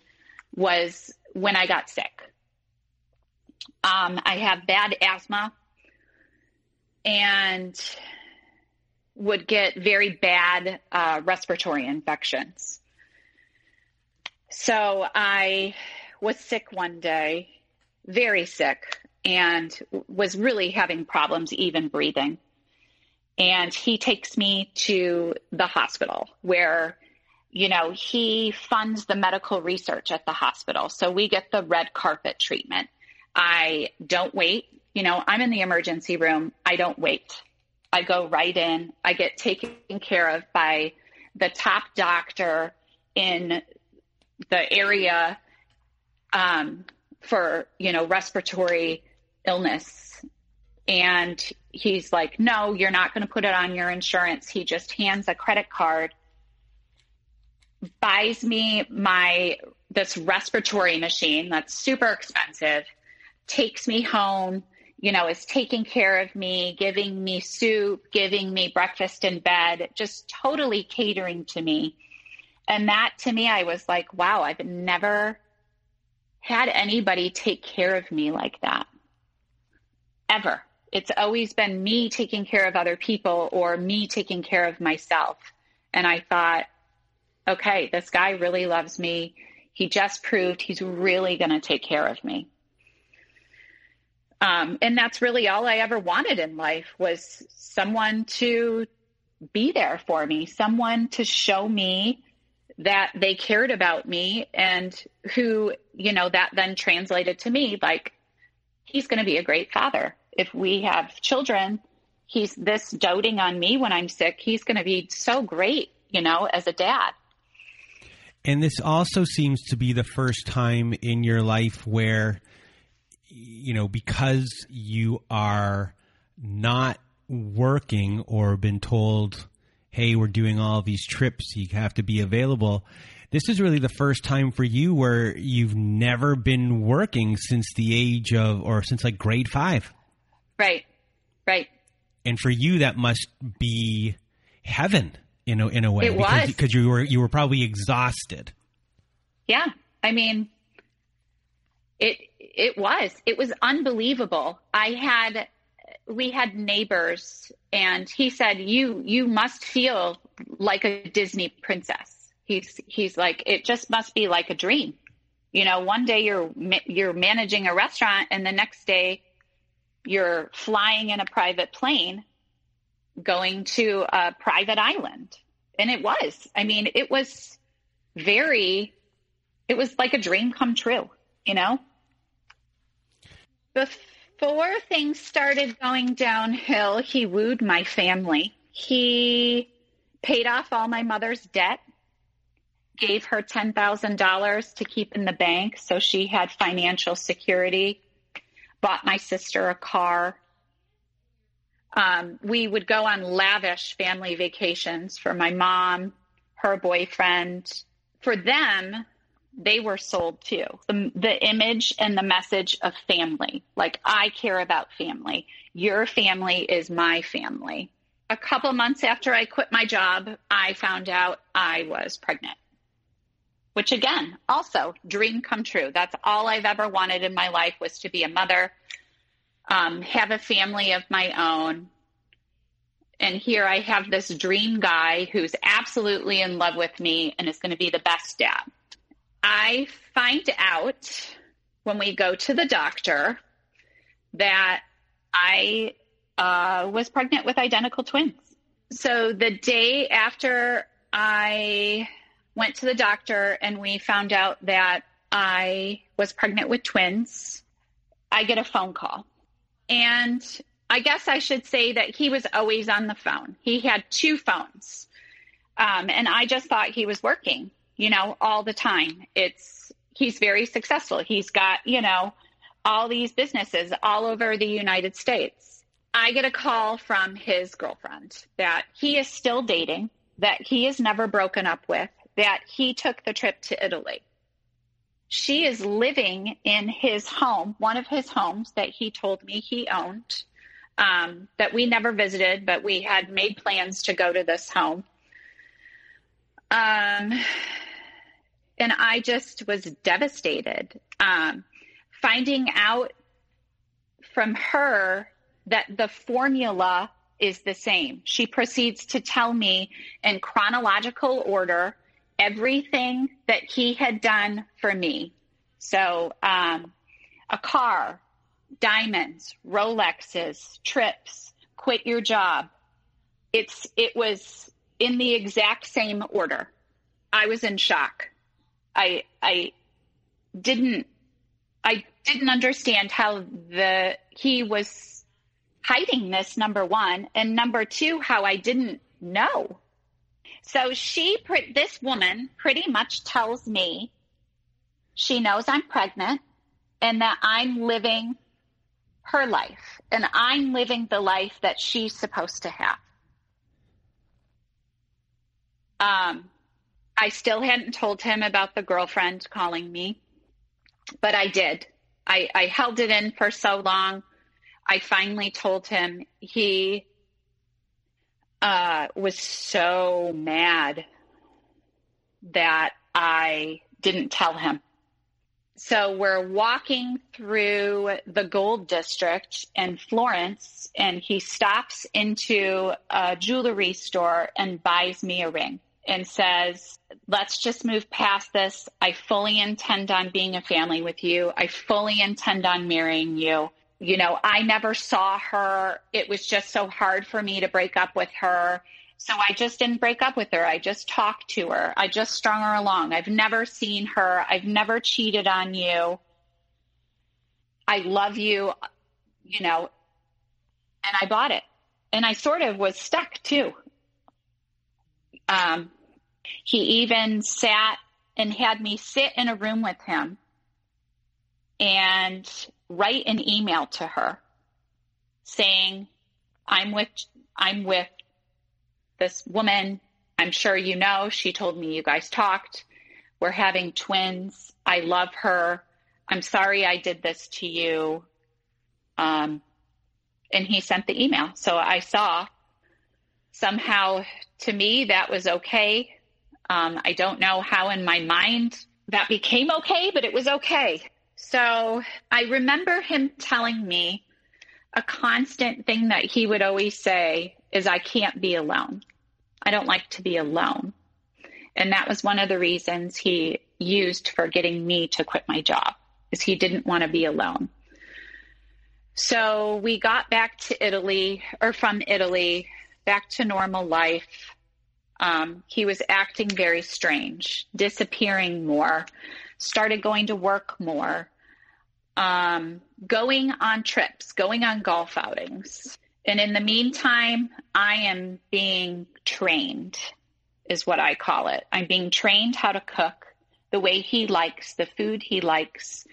was when I got sick. Um, I have bad asthma and would get very bad uh, respiratory infections. So I was sick one day, very sick, and was really having problems even breathing. And he takes me to the hospital where you know he funds the medical research at the hospital. So we get the red carpet treatment. I don't wait. You know i'm in the emergency room. I don't wait. I go right in. I get taken care of by the top doctor in the area um, for you know respiratory illness and he's like, no, you're not going to put it on your insurance. He just hands a credit card, buys me my this respiratory machine that's super expensive, takes me home, you know, is taking care of me, giving me soup, giving me breakfast in bed, just totally catering to me. And that to me, I was like, wow, I've never had anybody take care of me like that ever it's always been me taking care of other people or me taking care of myself. And I thought, okay, this guy really loves me. He just proved he's really going to take care of me. Um, and that's really all I ever wanted in life was someone to be there for me, someone to show me that they cared about me and who, you know, that then translated to me like, he's going to be a great father. If we have children, he's this doting on me when I'm sick. He's going to be so great, you know, as a dad. And this also seems to be the first time in your life where, you know, because you are not working or been told, hey, we're doing all these trips, you have to be available. This is really the first time for you where you've never been working since the age of, or since like grade five. Right, right. And for you, that must be heaven in a, in a way it because, was. because you were you were probably exhausted. Yeah, I mean, it it was it was unbelievable. I had we had neighbors, and he said, "You you must feel like a Disney princess." He's he's like, it just must be like a dream. You know, one day you're you're managing a restaurant, and the next day you're flying in a private plane going to a private island. And it was. I mean, it was very, it was like a dream come true, you know? Before things started going downhill, he wooed my family. He paid off all my mother's debt, gave her $10,000 to keep in the bank so she had financial security, bought my sister a car, um, we would go on lavish family vacations for my mom, her boyfriend. For them, they were sold too. The, the image and the message of family. Like, I care about family. Your family is my family. A couple months after I quit my job, I found out I was pregnant. Which again, also dream come true. That's all I've ever wanted in my life was to be a mother um, have a family of my own. And here I have this dream guy who's absolutely in love with me and is going to be the best dad. I find out when we go to the doctor that I uh, was pregnant with identical twins. So the day after I went to the doctor and we found out that I was pregnant with twins, I get a phone call. And I guess I should say that he was always on the phone. He had two phones. Um, and I just thought he was working, you know, all the time. It's, he's very successful. He's got, you know, all these businesses all over the United States. I get a call from his girlfriend that he is still dating, that he is never broken up with, that he took the trip to Italy she is living in his home, one of his homes that he told me he owned, um, that we never visited, but we had made plans to go to this home. Um, and I just was devastated. Um, finding out from her that the formula is the same. She proceeds to tell me in chronological order everything that he had done for me. So, um, a car, diamonds, Rolexes, trips, quit your job. It's, it was in the exact same order. I was in shock. I, I didn't, I didn't understand how the, he was hiding this, number one. And number two, how I didn't know so she, this woman pretty much tells me she knows I'm pregnant and that I'm living her life and I'm living the life that she's supposed to have. Um, I still hadn't told him about the girlfriend calling me, but I did. I, I held it in for so long. I finally told him he uh, was so mad that I didn't tell him. So we're walking through the gold district in Florence, and he stops into a jewelry store and buys me a ring and says, let's just move past this. I fully intend on being a family with you. I fully intend on marrying you. You know, I never saw her. It was just so hard for me to break up with her. So I just didn't break up with her. I just talked to her. I just strung her along. I've never seen her. I've never cheated on you. I love you, you know, and I bought it. And I sort of was stuck too. Um, he even sat and had me sit in a room with him and write an email to her saying, I'm with, I'm with this woman. I'm sure you know. She told me you guys talked. We're having twins. I love her. I'm sorry I did this to you. Um, and he sent the email. So I saw somehow to me that was okay. Um, I don't know how in my mind that became okay, but it was okay. So I remember him telling me a constant thing that he would always say is, I can't be alone. I don't like to be alone. And that was one of the reasons he used for getting me to quit my job is he didn't want to be alone. So we got back to Italy or from Italy back to normal life. Um, he was acting very strange, disappearing more, started going to work more, um, going on trips, going on golf outings. And in the meantime, I am being trained, is what I call it. I'm being trained how to cook the way he likes, the food he likes,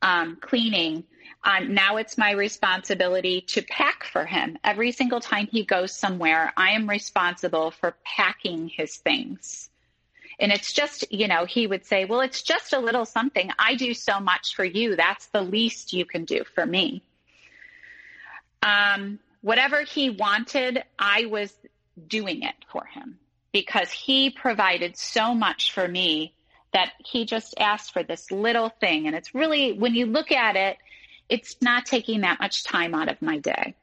um, cleaning. Um, now it's my responsibility to pack for him. Every single time he goes somewhere, I am responsible for packing his things. And it's just, you know, he would say, well, it's just a little something. I do so much for you. That's the least you can do for me. Um, whatever he wanted, I was doing it for him because he provided so much for me that he just asked for this little thing. And it's really, when you look at it, it's not taking that much time out of my day.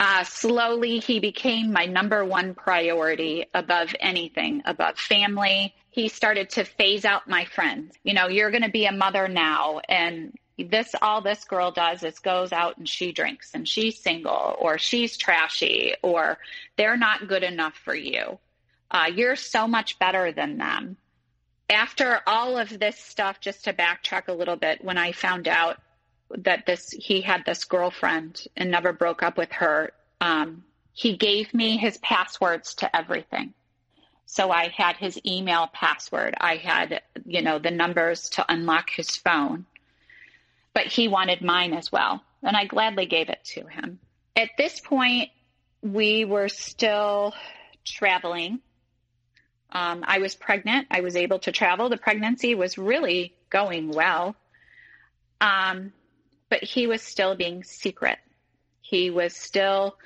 Uh, slowly, he became my number one priority above anything, above family. He started to phase out my friends. You know, you're going to be a mother now, and this all this girl does is goes out and she drinks and she's single or she's trashy or they're not good enough for you. Uh, you're so much better than them after all of this stuff, just to backtrack a little bit, when I found out that this he had this girlfriend and never broke up with her, um, he gave me his passwords to everything. So I had his email password. I had, you know, the numbers to unlock his phone. But he wanted mine as well. And I gladly gave it to him. At this point, we were still traveling um, I was pregnant. I was able to travel. The pregnancy was really going well. Um, but he was still being secret. He was still,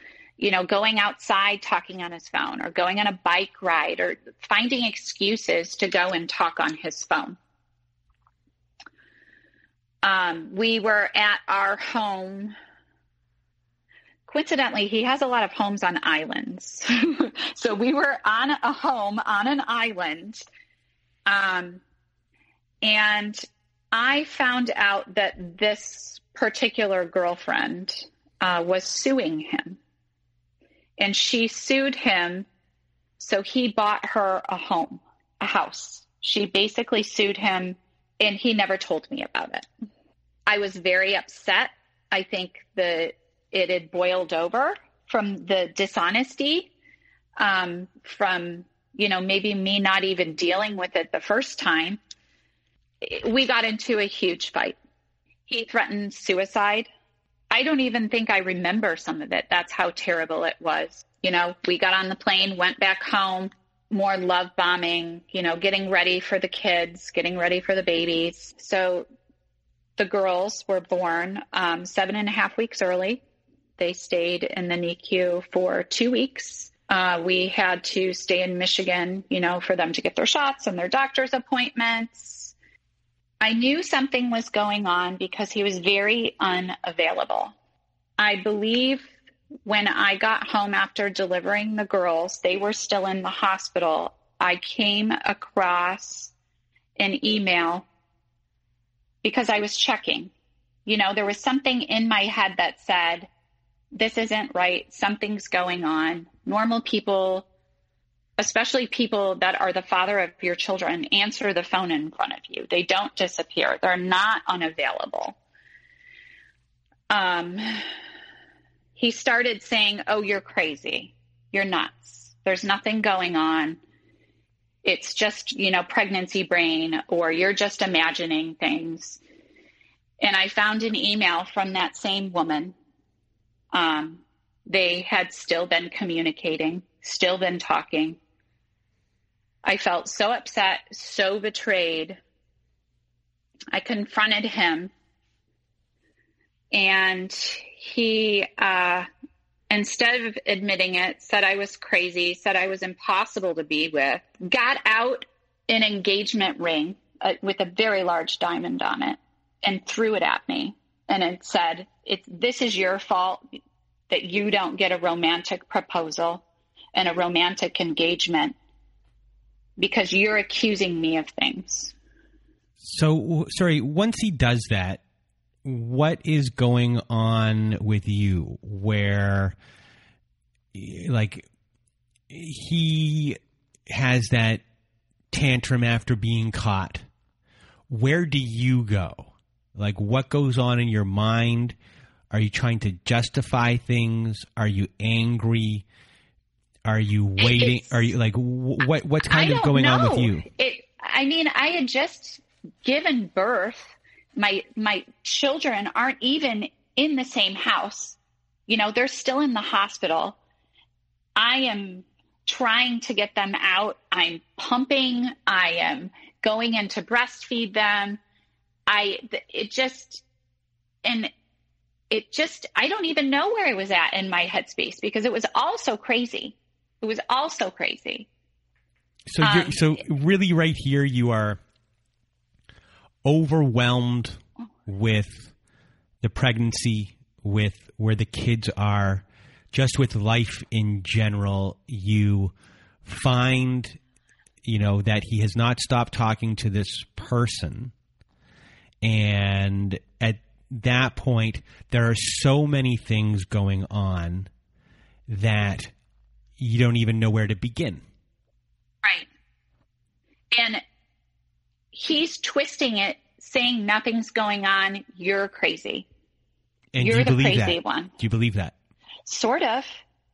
you know, going outside talking on his phone or going on a bike ride or finding excuses to go and talk on his phone. Um, we were at our home coincidentally, he has a lot of homes on islands. so we were on a home on an island. Um, and I found out that this particular girlfriend uh, was suing him. And she sued him. So he bought her a home, a house. She basically sued him, and he never told me about it. I was very upset. I think the it had boiled over from the dishonesty, um, from, you know, maybe me not even dealing with it the first time. We got into a huge fight. He threatened suicide. I don't even think I remember some of it. That's how terrible it was. You know, we got on the plane, went back home, more love bombing, you know, getting ready for the kids, getting ready for the babies. So the girls were born um, seven and a half weeks early. They stayed in the NICU for two weeks. Uh, we had to stay in Michigan, you know, for them to get their shots and their doctor's appointments. I knew something was going on because he was very unavailable. I believe when I got home after delivering the girls, they were still in the hospital. I came across an email because I was checking. You know, there was something in my head that said, this isn't right. Something's going on. Normal people, especially people that are the father of your children, answer the phone in front of you. They don't disappear. They're not unavailable. Um, he started saying, Oh, you're crazy. You're nuts. There's nothing going on. It's just, you know, pregnancy brain, or you're just imagining things. And I found an email from that same woman um, they had still been communicating, still been talking. I felt so upset, so betrayed. I confronted him, and he, uh, instead of admitting it, said I was crazy, said I was impossible to be with, got out an engagement ring uh, with a very large diamond on it and threw it at me and it said, "It's this is your fault that you don't get a romantic proposal and a romantic engagement because you're accusing me of things." So, sorry, once he does that, what is going on with you where like he has that tantrum after being caught where do you go like, what goes on in your mind? Are you trying to justify things? Are you angry? Are you waiting? It's, are you like what? What's kind of going know. on with you? It, I mean, I had just given birth. My my children aren't even in the same house. You know, they're still in the hospital. I am trying to get them out. I'm pumping. I am going in to breastfeed them. I, it just, and it just, I don't even know where I was at in my headspace because it was all so crazy. It was also crazy. So, um, so really, right here, you are overwhelmed with the pregnancy, with where the kids are, just with life in general. You find, you know, that he has not stopped talking to this person and at that point, there are so many things going on that you don't even know where to begin. Right. And he's twisting it, saying nothing's going on. You're crazy. And you're you the crazy that? one. Do you believe that? Sort of.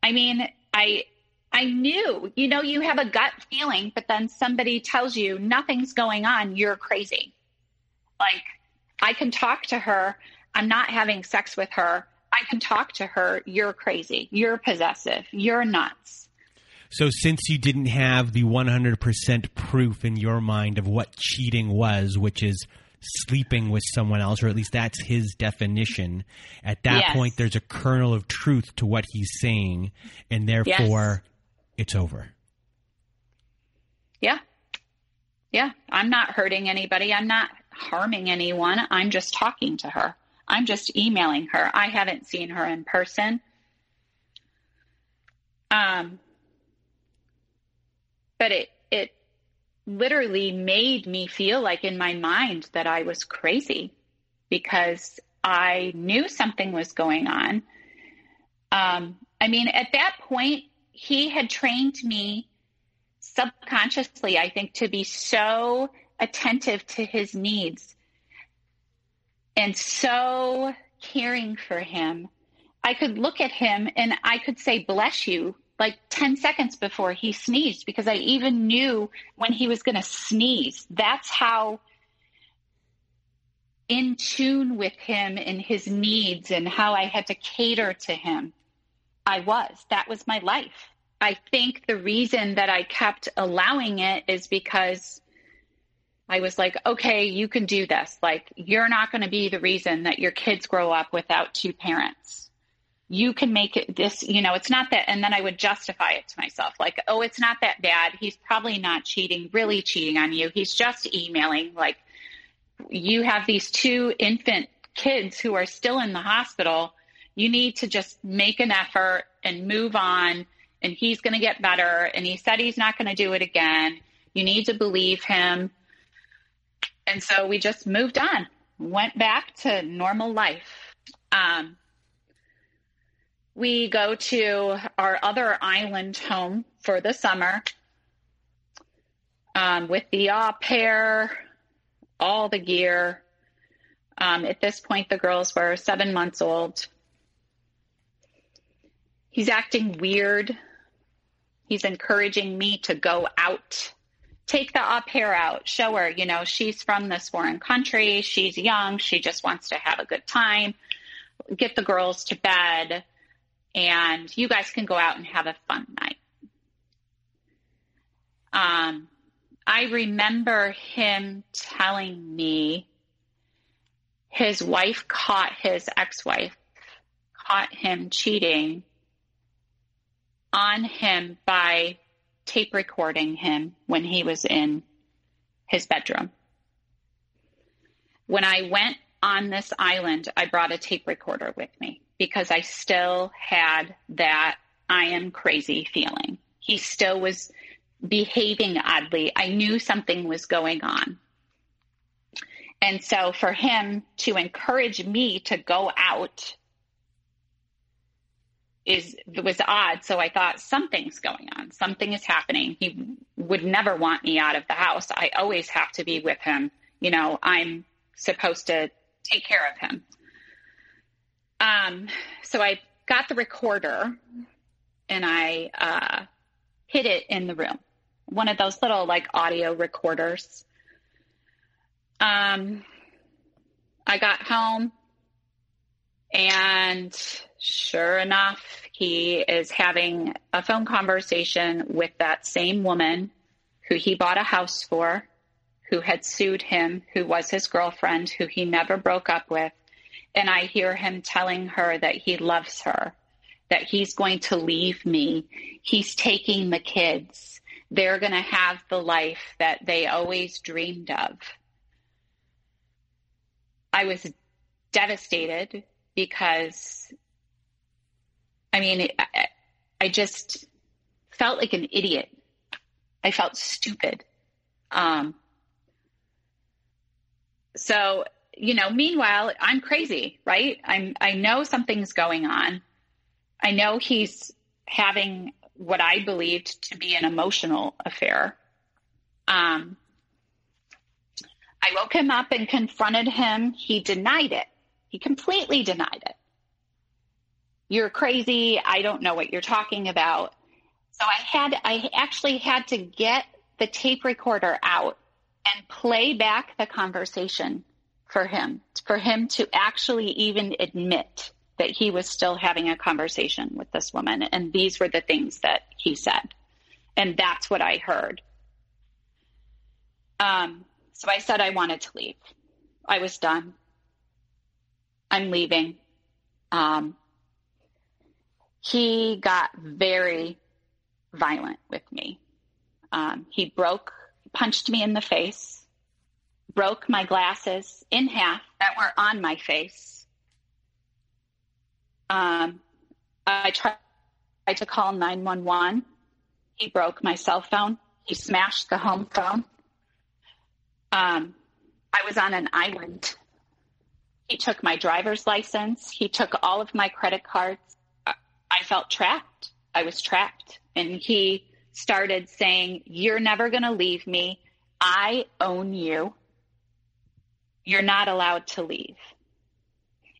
I mean, I I knew, you know, you have a gut feeling, but then somebody tells you nothing's going on, you're crazy. Like I can talk to her. I'm not having sex with her. I can talk to her. You're crazy. You're possessive. You're nuts. So, since you didn't have the 100% proof in your mind of what cheating was, which is sleeping with someone else, or at least that's his definition, at that yes. point, there's a kernel of truth to what he's saying, and therefore yes. it's over. Yeah. Yeah. I'm not hurting anybody. I'm not harming anyone. I'm just talking to her. I'm just emailing her. I haven't seen her in person. Um, but it it literally made me feel like in my mind that I was crazy because I knew something was going on. Um, I mean, at that point, he had trained me subconsciously, I think, to be so attentive to his needs and so caring for him. I could look at him and I could say, bless you, like 10 seconds before he sneezed because I even knew when he was going to sneeze. That's how in tune with him and his needs and how I had to cater to him I was. That was my life. I think the reason that I kept allowing it is because I was like, okay, you can do this. Like, you're not going to be the reason that your kids grow up without two parents. You can make it this, you know, it's not that. And then I would justify it to myself like, oh, it's not that bad. He's probably not cheating, really cheating on you. He's just emailing. Like, you have these two infant kids who are still in the hospital. You need to just make an effort and move on and he's going to get better. And he said he's not going to do it again. You need to believe him. And so we just moved on, went back to normal life. Um, we go to our other island home for the summer um, with the au pair, all the gear. Um, at this point, the girls were seven months old. He's acting weird. He's encouraging me to go out, take the au pair out, show her, you know, she's from this foreign country. She's young. She just wants to have a good time. Get the girls to bed, and you guys can go out and have a fun night. Um, I remember him telling me his wife caught his ex wife, caught him cheating on him by tape recording him when he was in his bedroom. When I went on this island, I brought a tape recorder with me because I still had that I am crazy feeling. He still was behaving oddly. I knew something was going on. And so for him to encourage me to go out is was odd. So I thought something's going on. Something is happening. He would never want me out of the house. I always have to be with him. You know, I'm supposed to take care of him. Um, so I got the recorder and I uh, hid it in the room one of those little like audio recorders. Um, I got home and sure enough, he is having a phone conversation with that same woman who he bought a house for, who had sued him, who was his girlfriend, who he never broke up with. And I hear him telling her that he loves her, that he's going to leave me. He's taking the kids they're going to have the life that they always dreamed of. I was devastated because, I mean, I, just felt like an idiot. I felt stupid. Um, so, you know, meanwhile, I'm crazy, right? I'm, I know something's going on. I know he's having what I believed to be an emotional affair. Um, I woke him up and confronted him. He denied it. He completely denied it. You're crazy. I don't know what you're talking about. So I had, I actually had to get the tape recorder out and play back the conversation for him, for him to actually even admit that he was still having a conversation with this woman. And these were the things that he said. And that's what I heard. Um, so I said I wanted to leave. I was done. I'm leaving. Um, he got very violent with me. Um, he broke, punched me in the face, broke my glasses in half that were on my face um, I tried to call 911. He broke my cell phone. He smashed the home phone. Um, I was on an island. He took my driver's license. He took all of my credit cards. I felt trapped. I was trapped. And he started saying, You're never going to leave me. I own you. You're not allowed to leave.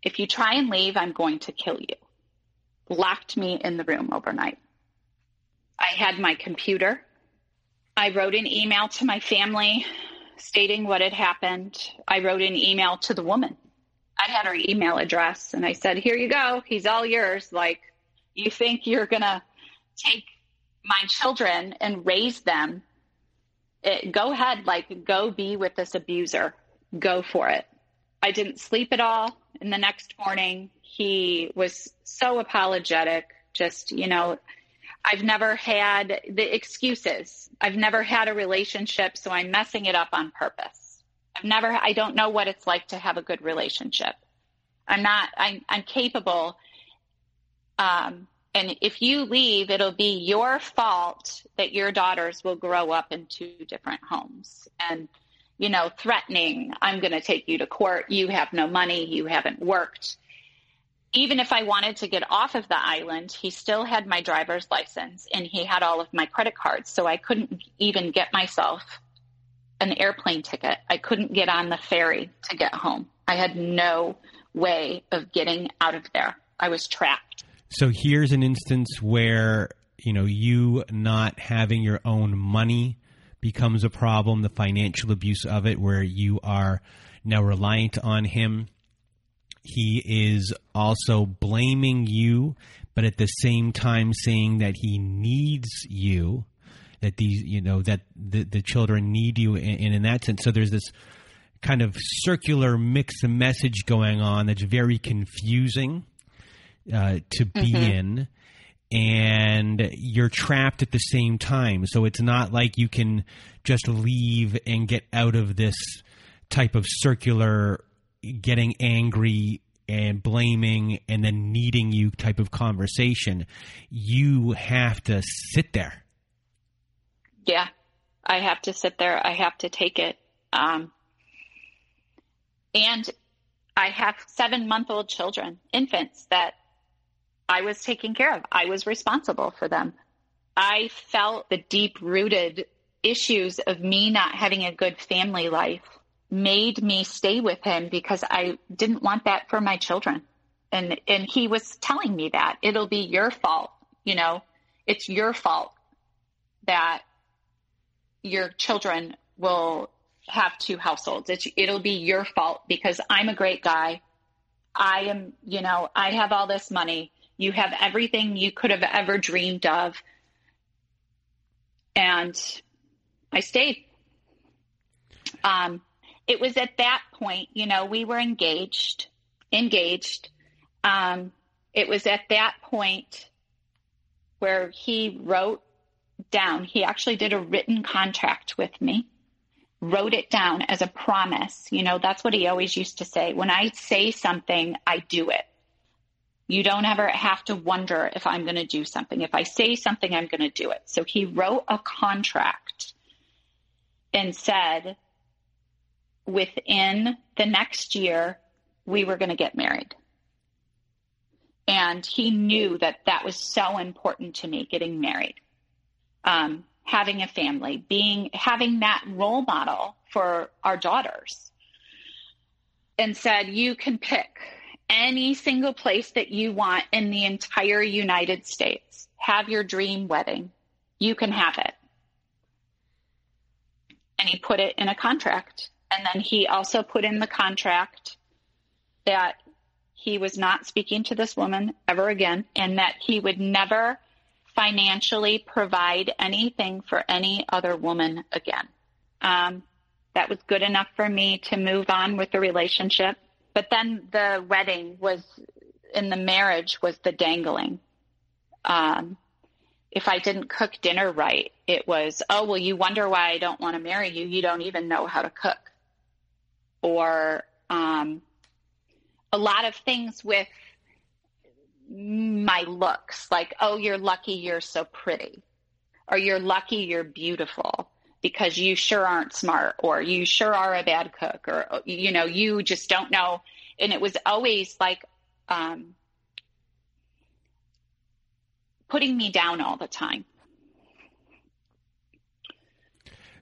If you try and leave, I'm going to kill you. Locked me in the room overnight. I had my computer. I wrote an email to my family stating what had happened. I wrote an email to the woman. I had her email address and I said, Here you go. He's all yours. Like, you think you're going to take my children and raise them? It, go ahead. Like, go be with this abuser. Go for it. I didn't sleep at all. And the next morning, he was so apologetic. Just, you know, I've never had the excuses. I've never had a relationship, so I'm messing it up on purpose. I've never, I don't know what it's like to have a good relationship. I'm not, I'm, I'm capable um, And if you leave, it'll be your fault that your daughters will grow up in two different homes. And, you know, threatening, I'm going to take you to court. You have no money. You haven't worked. Even if I wanted to get off of the island, he still had my driver's license and he had all of my credit cards. So I couldn't even get myself an airplane ticket. I couldn't get on the ferry to get home. I had no way of getting out of there. I was trapped. So here's an instance where, you know, you not having your own money becomes a problem, the financial abuse of it, where you are now reliant on him. He is also blaming you, but at the same time saying that he needs you, that these, you know, that the, the children need you. And in that sense, so there's this kind of circular mix of message going on that's very confusing uh, to be mm-hmm. in and you're trapped at the same time. So it's not like you can just leave and get out of this type of circular getting angry and blaming and then needing you type of conversation. You have to sit there. Yeah, I have to sit there. I have to take it. Um, and I have seven month old children, infants that I was taking care of. I was responsible for them. I felt the deep rooted issues of me not having a good family life made me stay with him because I didn't want that for my children. And and he was telling me that it'll be your fault, you know. It's your fault that your children will have two households. It's, it'll be your fault because I'm a great guy. I am, you know, I have all this money. You have everything you could have ever dreamed of. And I stayed. Um, it was at that point, you know, we were engaged, engaged. Um, it was at that point where he wrote down, he actually did a written contract with me, wrote it down as a promise. You know, that's what he always used to say. When I say something, I do it. You don't ever have to wonder if I'm going to do something. If I say something, I'm going to do it. So he wrote a contract and said within the next year, we were going to get married. And he knew that that was so important to me, getting married, um, having a family, being, having that role model for our daughters. And said, you can pick any single place that you want in the entire United States. Have your dream wedding. You can have it. And he put it in a contract. And then he also put in the contract that he was not speaking to this woman ever again and that he would never financially provide anything for any other woman again. Um, that was good enough for me to move on with the relationship but then the wedding was, in the marriage was the dangling. Um, if I didn't cook dinner right, it was, oh, well, you wonder why I don't want to marry you. You don't even know how to cook. Or um, a lot of things with my looks, like, oh, you're lucky you're so pretty, or you're lucky you're beautiful because you sure aren't smart or you sure are a bad cook or you know you just don't know. And it was always like um, putting me down all the time.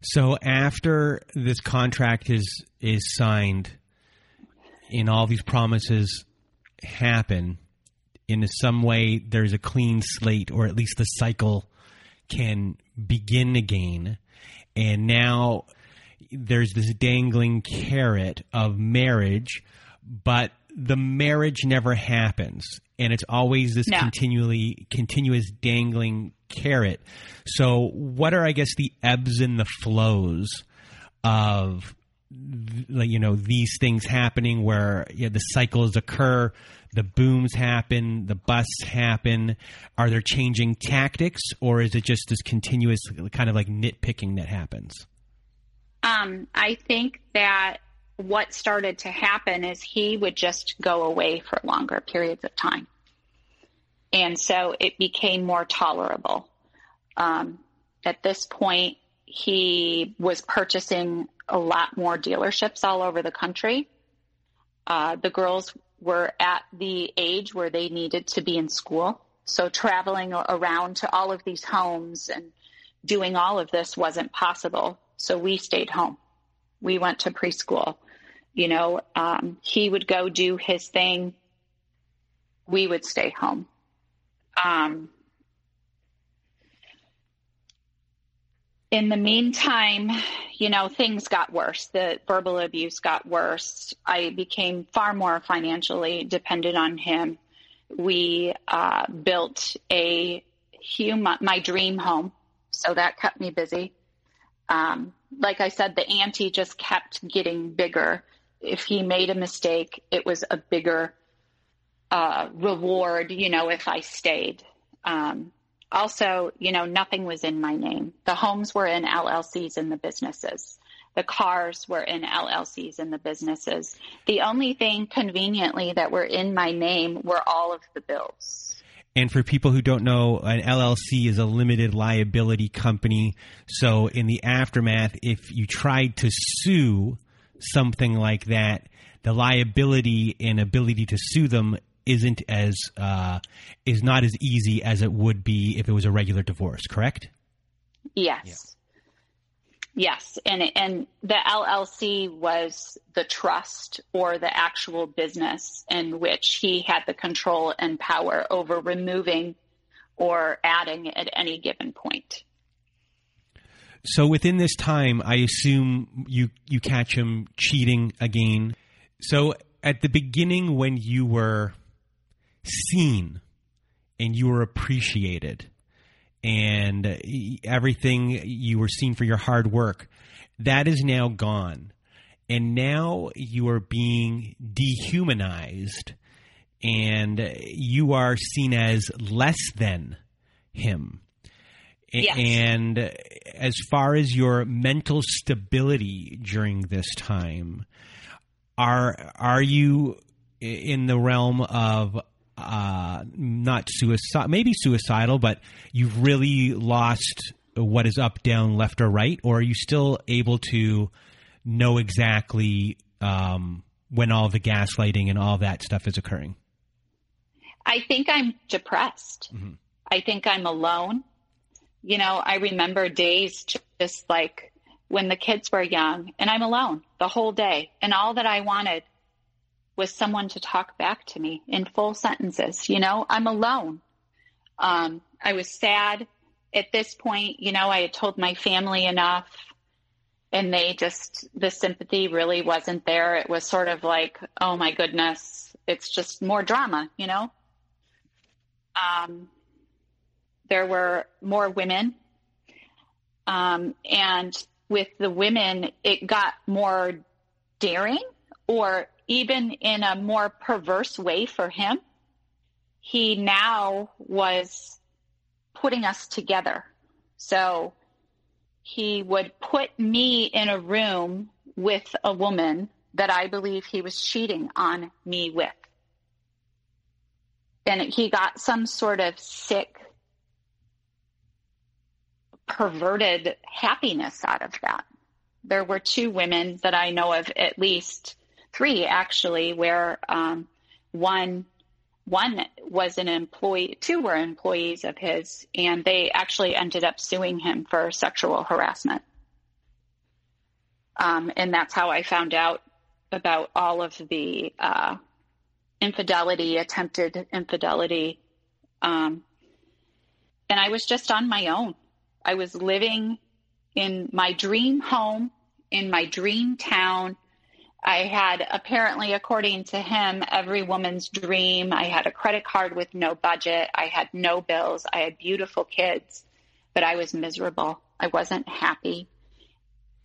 So after this contract is is signed and all these promises happen in some way there's a clean slate or at least the cycle can begin again and now there's this dangling carrot of marriage, but the marriage never happens, and it's always this no. continually continuous dangling carrot. So, what are I guess the ebbs and the flows of you know these things happening where you know, the cycles occur the booms happen the busts happen are there changing tactics or is it just this continuous kind of like nitpicking that happens um, i think that what started to happen is he would just go away for longer periods of time And so it became more tolerable. Um, at this point, he was purchasing a lot more dealerships all over the country. Uh, the girls were at the age where they needed to be in school. So traveling around to all of these homes and doing all of this wasn't possible. So we stayed home. We went to preschool. You know, um, he would go do his thing. We would stay home. Um, in the meantime, you know, things got worse. The verbal abuse got worse. I became far more financially dependent on him. We uh, built a human, my dream home, so that kept me busy. Um, like I said, the ante just kept getting bigger. If he made a mistake, it was a bigger uh, reward, you know, if I stayed. Um, also, you know, nothing was in my name. The homes were in LLCs and the businesses. The cars were in LLCs and the businesses. The only thing conveniently that were in my name were all of the bills. And for people who don't know, an LLC is a limited liability company. So, in the aftermath, if you tried to sue something like that, the liability and ability to sue them isn't as uh, is not as easy as it would be if it was a regular divorce. Correct? Yes. Yeah. Yes, and and the LLC was the trust or the actual business in which he had the control and power over removing or adding at any given point. So within this time, I assume you you catch him cheating again. So at the beginning, when you were seen and you were appreciated and everything you were seen for your hard work that is now gone and now you are being dehumanized and you are seen as less than him yes. and as far as your mental stability during this time are are you in the realm of uh, not suicide, maybe suicidal, but you've really lost what is up, down, left, or right, or are you still able to know exactly um, when all the gaslighting and all that stuff is occurring? I think I'm depressed. Mm-hmm. I think I'm alone. You know, I remember days just like when the kids were young and I'm alone the whole day. And all that I wanted was someone to talk back to me in full sentences. You know, I'm alone. Um, I was sad at this point. You know, I had told my family enough and they just, the sympathy really wasn't there. It was sort of like, oh my goodness, it's just more drama, you know? Um, there were more women. Um, and with the women, it got more daring or even in a more perverse way for him, he now was putting us together. So he would put me in a room with a woman that I believe he was cheating on me with. And he got some sort of sick, perverted happiness out of that. There were two women that I know of at least three actually, where um, one one was an employee, two were employees of his, and they actually ended up suing him for sexual harassment. Um, and that's how I found out about all of the uh, infidelity, attempted infidelity. Um, and I was just on my own. I was living in my dream home, in my dream town, I had apparently, according to him, every woman's dream. I had a credit card with no budget. I had no bills. I had beautiful kids, but I was miserable. I wasn't happy.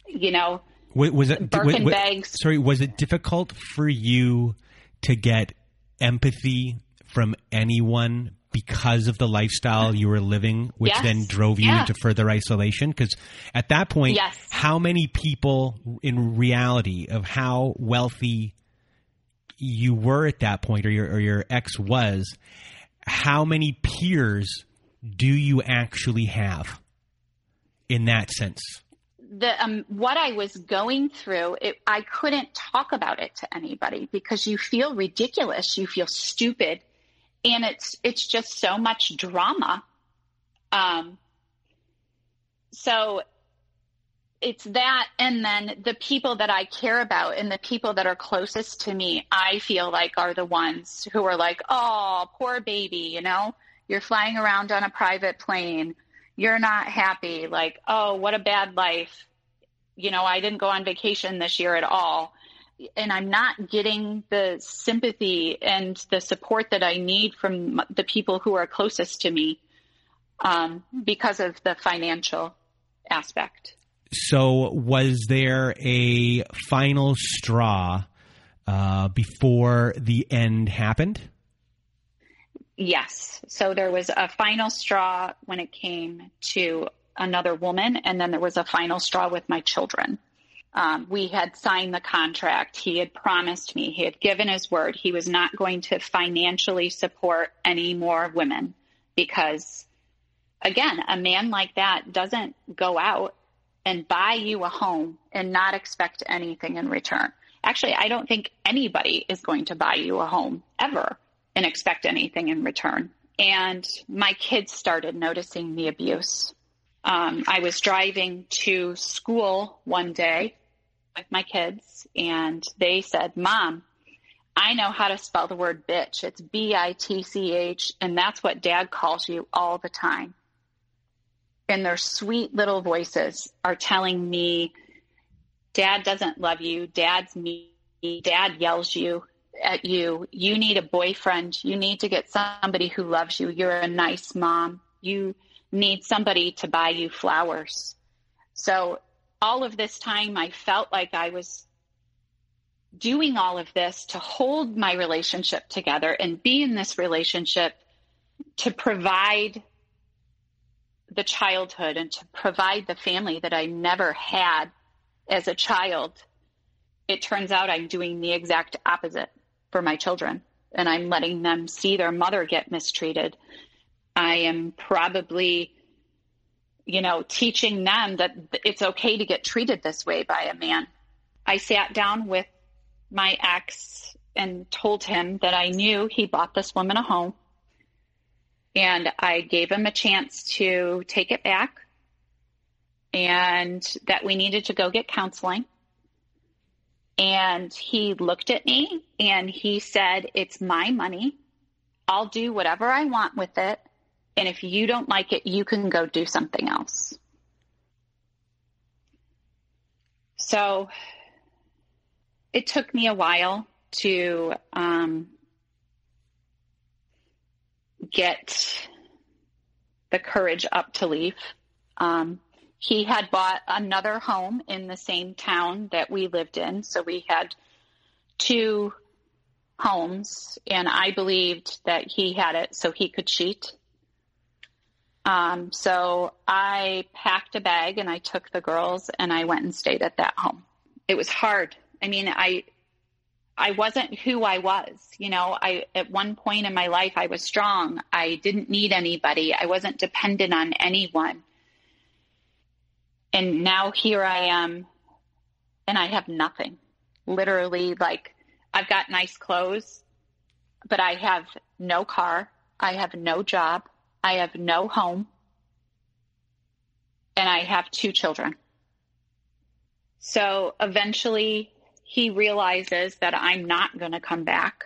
You know, was, was it Birkin was, bags? Sorry, was it difficult for you to get empathy from anyone because of the lifestyle you were living, which yes. then drove you yeah. into further isolation? Because at that point, yes. how many people in reality of how wealthy you were at that point or your, or your ex was, how many peers do you actually have in that sense? The um, what I was going through, it, I couldn't talk about it to anybody because you feel ridiculous, you feel stupid, and it's it's just so much drama. Um, so it's that and then the people that I care about and the people that are closest to me, I feel like are the ones who are like, "Oh, poor baby, you know, you're flying around on a private plane. You're not happy. Like, oh, what a bad life. You know, I didn't go on vacation this year at all." And I'm not getting the sympathy and the support that I need from the people who are closest to me um, because of the financial aspect. So, was there a final straw uh, before the end happened? Yes. So, there was a final straw when it came to another woman, and then there was a final straw with my children. Um, we had signed the contract. He had promised me, he had given his word, he was not going to financially support any more women because, again, a man like that doesn't go out and buy you a home and not expect anything in return. Actually, I don't think anybody is going to buy you a home ever and expect anything in return. And my kids started noticing the abuse. Um, I was driving to school one day with my kids, and they said, Mom, I know how to spell the word bitch. It's B I T C H, and that's what dad calls you all the time and their sweet little voices are telling me, Dad doesn't love you. Dad's me. Dad yells you at you. You need a boyfriend. You need to get somebody who loves you. You're a nice mom. You need somebody to buy you flowers. So all of this time, I felt like I was doing all of this to hold my relationship together and be in this relationship to provide the childhood and to provide the family that I never had as a child, it turns out I'm doing the exact opposite for my children. And I'm letting them see their mother get mistreated. I am probably, you know, teaching them that it's okay to get treated this way by a man. I sat down with my ex and told him that I knew he bought this woman a home and I gave him a chance to take it back and that we needed to go get counseling. And he looked at me and he said, It's my money. I'll do whatever I want with it. And if you don't like it, you can go do something else. So it took me a while to um, get the courage up to leave. Um, he had bought another home in the same town that we lived in. So we had two homes, and I believed that he had it so he could cheat. Um, so I packed a bag and I took the girls and I went and stayed at that home. It was hard. I mean, I I wasn't who I was. You know, I, at one point in my life, I was strong. I didn't need anybody. I wasn't dependent on anyone. And now here I am and I have nothing. Literally, like, I've got nice clothes, but I have no car. I have no job. I have no home. And I have two children. So eventually he realizes that I'm not going to come back.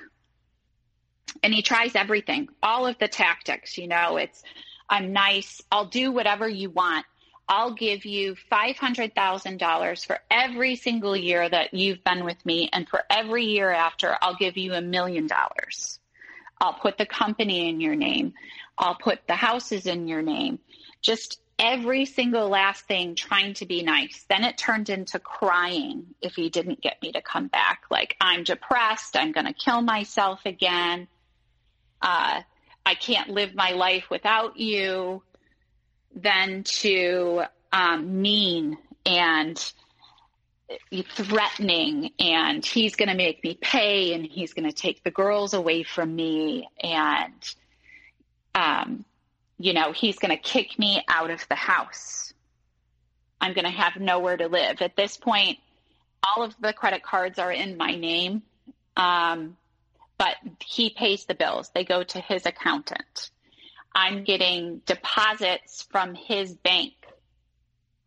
And he tries everything, all of the tactics, you know, it's, I'm nice. I'll do whatever you want. I'll give you $500,000 for every single year that you've been with me. And for every year after, I'll give you a million dollars. I'll put the company in your name. I'll put the houses in your name. Just every single last thing trying to be nice. Then it turned into crying if he didn't get me to come back. Like, I'm depressed. I'm going to kill myself again. Uh, I can't live my life without you. Then to um, mean and threatening and he's going to make me pay and he's going to take the girls away from me and um, you know, he's going to kick me out of the house. I'm going to have nowhere to live. At this point, all of the credit cards are in my name, um, but he pays the bills. They go to his accountant. I'm getting deposits from his bank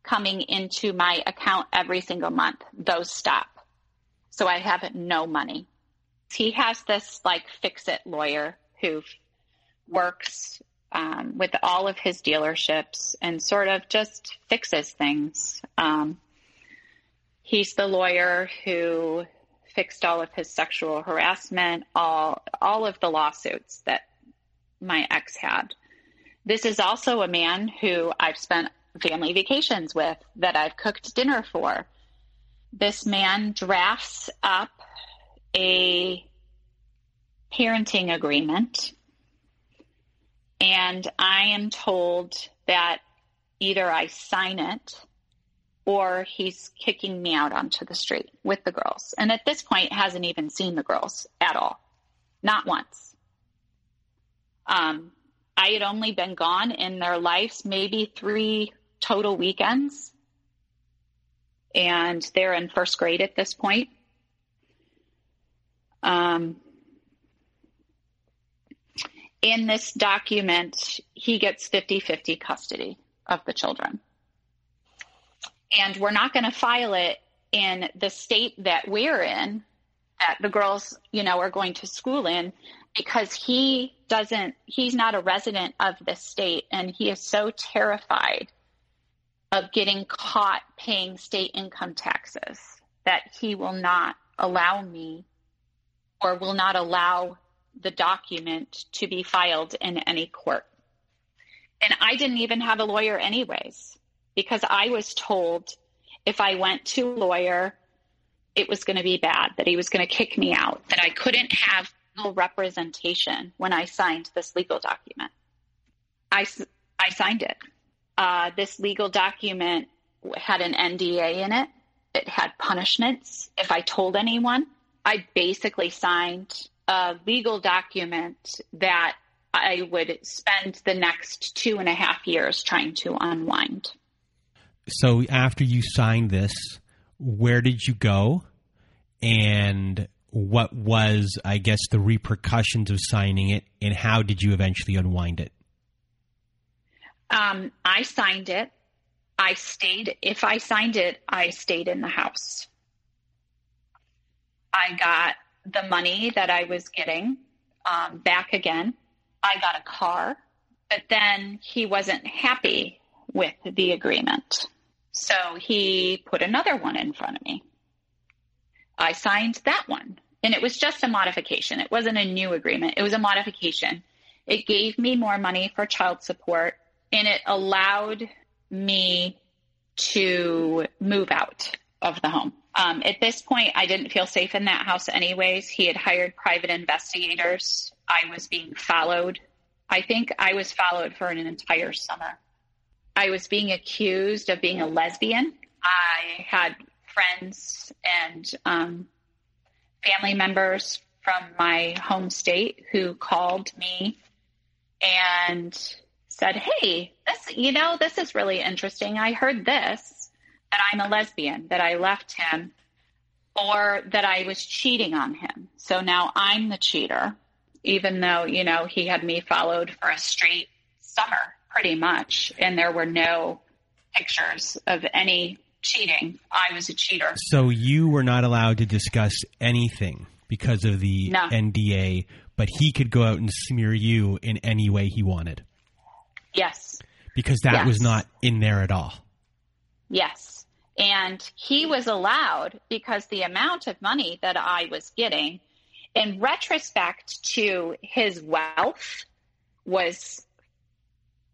coming into my account every single month. Those stop. So I have no money. He has this like fix it lawyer who works um, with all of his dealerships and sort of just fixes things. Um, he's the lawyer who fixed all of his sexual harassment, all all of the lawsuits that my ex had. This is also a man who I've spent family vacations with, that I've cooked dinner for. This man drafts up a parenting agreement and I am told that either I sign it or he's kicking me out onto the street with the girls. And at this point, hasn't even seen the girls at all, not once. Um, I had only been gone in their lives maybe three total weekends, and they're in first grade at this point. Um, in this document, he gets 50 50 custody of the children. And we're not going to file it in the state that we're in, that the girls, you know, are going to school in, because he doesn't, he's not a resident of this state. And he is so terrified of getting caught paying state income taxes that he will not allow me or will not allow the document to be filed in any court. And I didn't even have a lawyer, anyways, because I was told if I went to a lawyer, it was going to be bad, that he was going to kick me out, that I couldn't have legal representation when I signed this legal document. I, I signed it. Uh, this legal document had an NDA in it. It had punishments if I told anyone. I basically signed a legal document that I would spend the next two and a half years trying to unwind. So after you signed this, where did you go? And what was, I guess, the repercussions of signing it, and how did you eventually unwind it? Um, I signed it. I stayed, if I signed it, I stayed in the house. I got the money that I was getting um, back again. I got a car, but then he wasn't happy with the agreement. So he put another one in front of me. I signed that one. And it was just a modification. It wasn't a new agreement, it was a modification. It gave me more money for child support and it allowed me to move out of the home. Um, at this point, I didn't feel safe in that house, anyways. He had hired private investigators. I was being followed. I think I was followed for an entire summer. I was being accused of being a lesbian. I had friends and um, family members from my home state who called me and said, Hey, this, you know, this is really interesting. I heard this that I'm a lesbian, that I left him, or that I was cheating on him. So now I'm the cheater, even though, you know, he had me followed for a straight summer, pretty much, and there were no pictures of any cheating. I was a cheater. So you were not allowed to discuss anything because of the no. NDA, but he could go out and smear you in any way he wanted. Yes. Because that yes. was not in there at all. Yes. And he was allowed because the amount of money that I was getting, in retrospect to his wealth, was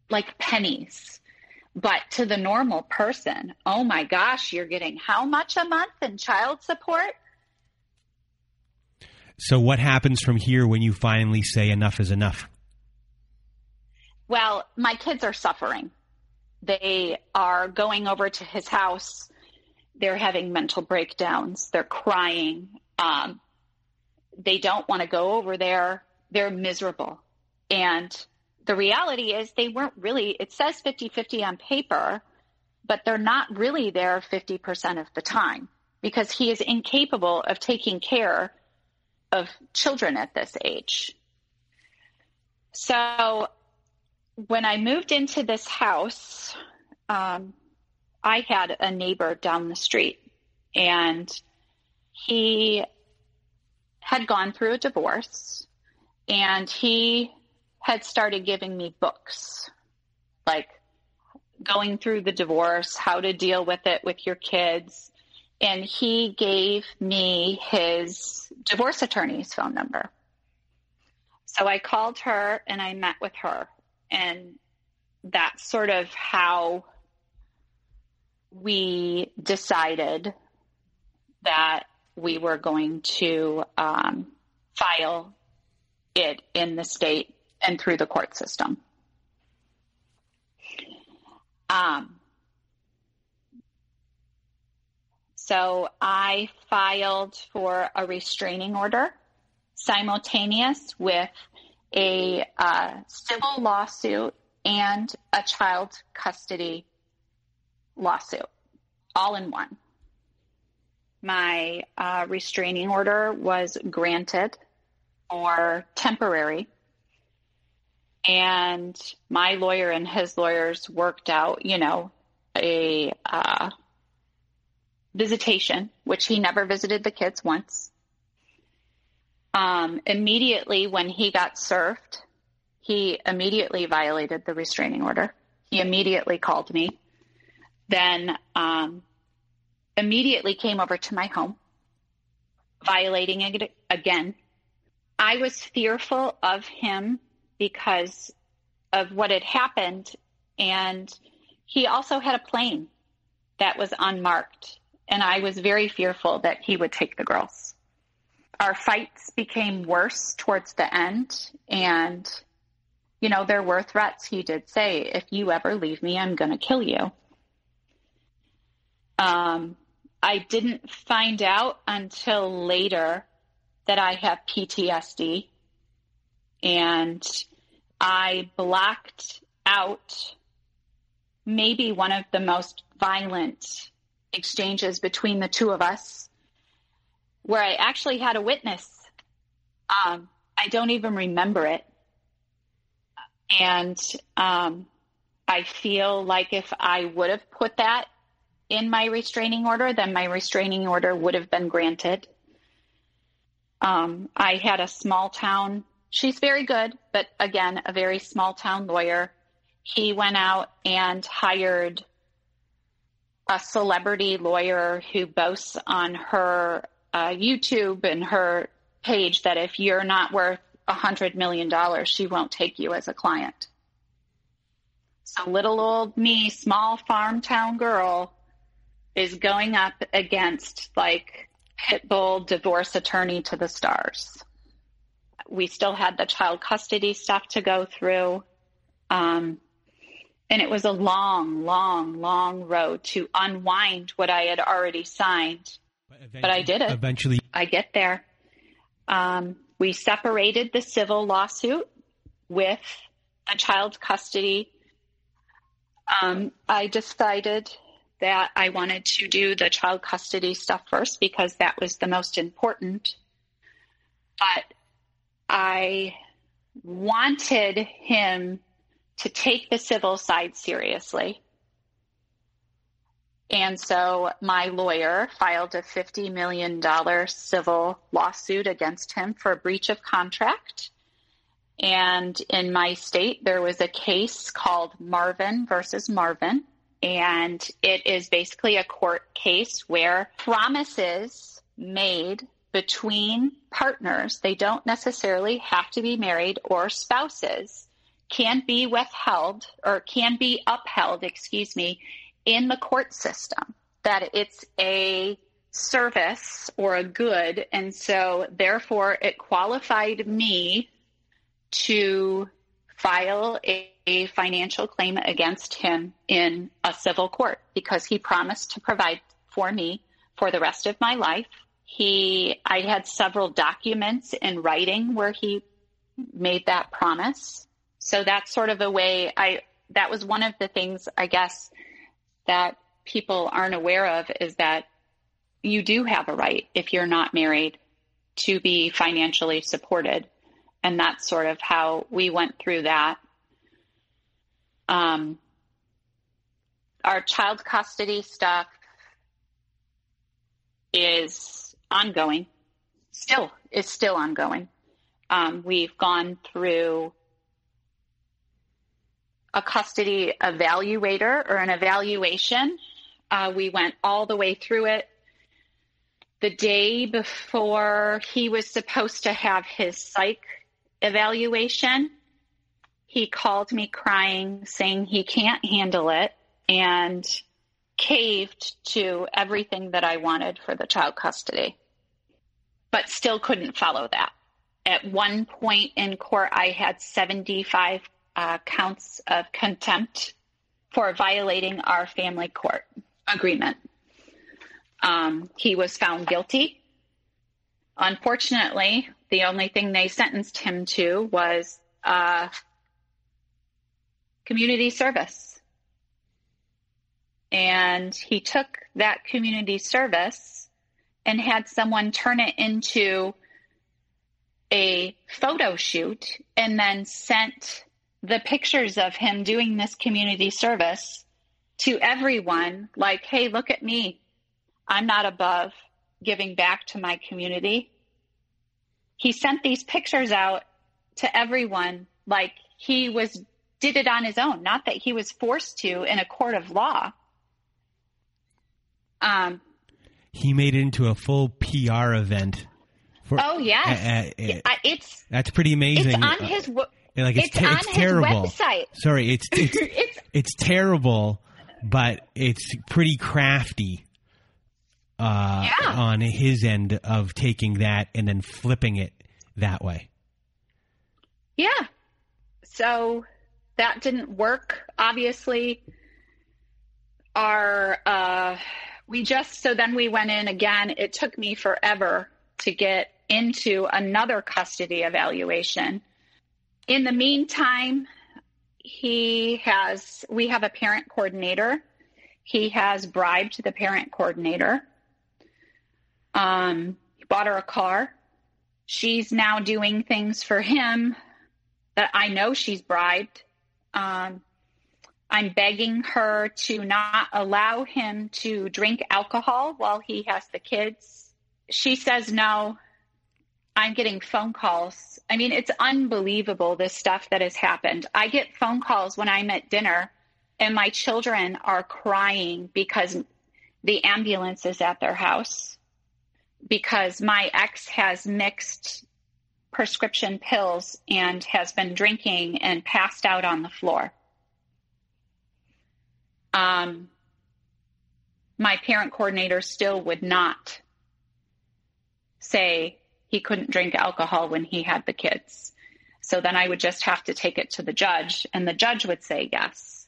like pennies. But to the normal person, oh my gosh, you're getting how much a month in child support? So, what happens from here when you finally say enough is enough? Well, my kids are suffering. They are going over to his house they're having mental breakdowns. They're crying. Um, they don't want to go over there. They're miserable. And the reality is they weren't really, it says 50 50 on paper, but they're not really there 50% of the time because he is incapable of taking care of children at this age. So when I moved into this house, um, I had a neighbor down the street and he had gone through a divorce and he had started giving me books like going through the divorce, how to deal with it with your kids. And he gave me his divorce attorney's phone number. So I called her and I met with her. And that's sort of how we decided that we were going to um, file it in the state and through the court system. Um, so I filed for a restraining order simultaneous with a uh, civil lawsuit and a child custody lawsuit, all in one. My uh, restraining order was granted or temporary, and my lawyer and his lawyers worked out, you know, a uh, visitation, which he never visited the kids once. Um, immediately when he got served, he immediately violated the restraining order. He immediately called me, then um, immediately came over to my home, violating it again. I was fearful of him because of what had happened. And he also had a plane that was unmarked. And I was very fearful that he would take the girls our fights became worse towards the end. And, you know, there were threats. He did say, if you ever leave me, I'm going to kill you. Um, I didn't find out until later that I have PTSD. And I blacked out maybe one of the most violent exchanges between the two of us where I actually had a witness. Um, I don't even remember it. And um, I feel like if I would have put that in my restraining order, then my restraining order would have been granted. Um, I had a small town, she's very good, but again, a very small town lawyer. He went out and hired a celebrity lawyer who boasts on her uh, YouTube and her page that if you're not worth a hundred million dollars, she won't take you as a client. So little old me, small farm town girl, is going up against like pit bull divorce attorney to the stars. We still had the child custody stuff to go through. Um, and it was a long, long, long road to unwind what I had already signed but, but I did it. Eventually, I get there. Um, we separated the civil lawsuit with a child custody. Um, I decided that I wanted to do the child custody stuff first because that was the most important. But I wanted him to take the civil side seriously. And so my lawyer filed a $50 million civil lawsuit against him for breach of contract. And in my state, there was a case called Marvin versus Marvin. And it is basically a court case where promises made between partners, they don't necessarily have to be married or spouses, can be withheld or can be upheld, excuse me, in the court system, that it's a service or a good. And so, therefore, it qualified me to file a, a, financial claim against him in a civil court because he promised to provide for me for the rest of my life. He, I had several documents in writing where he made that promise. so that's sort of a way I that was one of the things I guess that people aren't aware of is that you do have a right if you're not married to be financially supported. And that's sort of how we went through that. Um, our child custody stuff is ongoing, still is still ongoing. Um, we've gone through a custody evaluator or an evaluation. Uh, we went all the way through it. The day before he was supposed to have his psych evaluation, he called me crying, saying he can't handle it and caved to everything that I wanted for the child custody, but still couldn't follow that. At one point in court, I had 75 uh, counts of contempt for violating our family court agreement. Um, he was found guilty. Unfortunately, the only thing they sentenced him to was uh, community service. And he took that community service and had someone turn it into a photo shoot and then sent the pictures of him doing this community service to everyone like, hey, look at me. I'm not above giving back to my community. He sent these pictures out to everyone like he was did it on his own, not that he was forced to in a court of law. Um, he made it into a full PR event. For, oh yes, uh, uh, it's that's pretty amazing. It's on his like it's, it's, ter- it's terrible. Website. Sorry, it's it's, it's it's terrible, but it's pretty crafty uh, yeah. on his end of taking that and then flipping it that way. Yeah. So that didn't work. Obviously, our uh, we just so then we went in again. It took me forever to get into another custody evaluation in the meantime, he has, we have a parent coordinator. He has bribed the parent coordinator. Um, he bought her a car. She's now doing things for him that I know she's bribed. Um, I'm begging her to not allow him to drink alcohol while he has the kids. She says no. I'm getting phone calls. I mean, it's unbelievable this stuff that has happened. I get phone calls when I'm at dinner and my children are crying because the ambulance is at their house because my ex has mixed prescription pills and has been drinking and passed out on the floor. Um, my parent coordinator still would not say he couldn't drink alcohol when he had the kids. So then I would just have to take it to the judge, and the judge would say yes.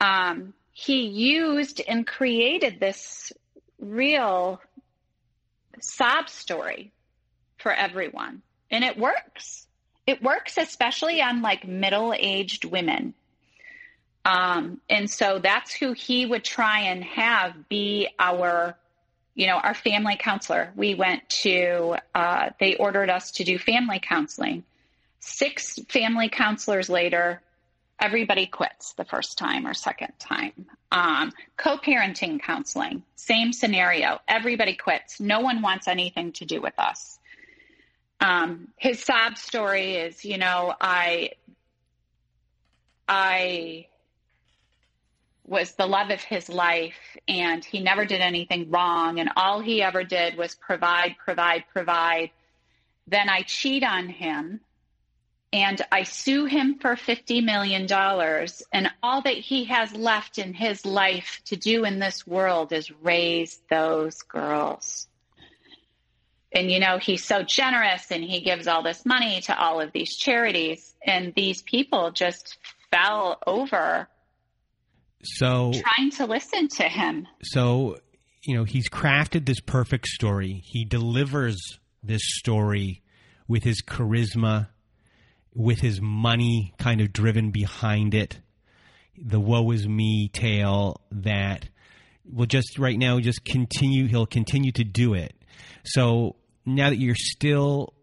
Um, he used and created this real sob story for everyone, and it works. It works, especially on like middle aged women. Um, and so that's who he would try and have be our you know, our family counselor, we went to, uh, they ordered us to do family counseling. Six family counselors later, everybody quits the first time or second time. Um, Co parenting counseling, same scenario. Everybody quits. No one wants anything to do with us. Um, his sob story is, you know, I, I was the love of his life and he never did anything wrong and all he ever did was provide provide provide. Then i cheat on him and i sue him for 50 million dollars and all that he has left in his life to do in this world is raise those girls. And you know he's so generous and he gives all this money to all of these charities and these people just fell over so trying to listen to him. So, you know, he's crafted this perfect story. He delivers this story with his charisma with his money kind of driven behind it, the woe is me tale that will just right now just continue. He'll continue to do it. So now that you're still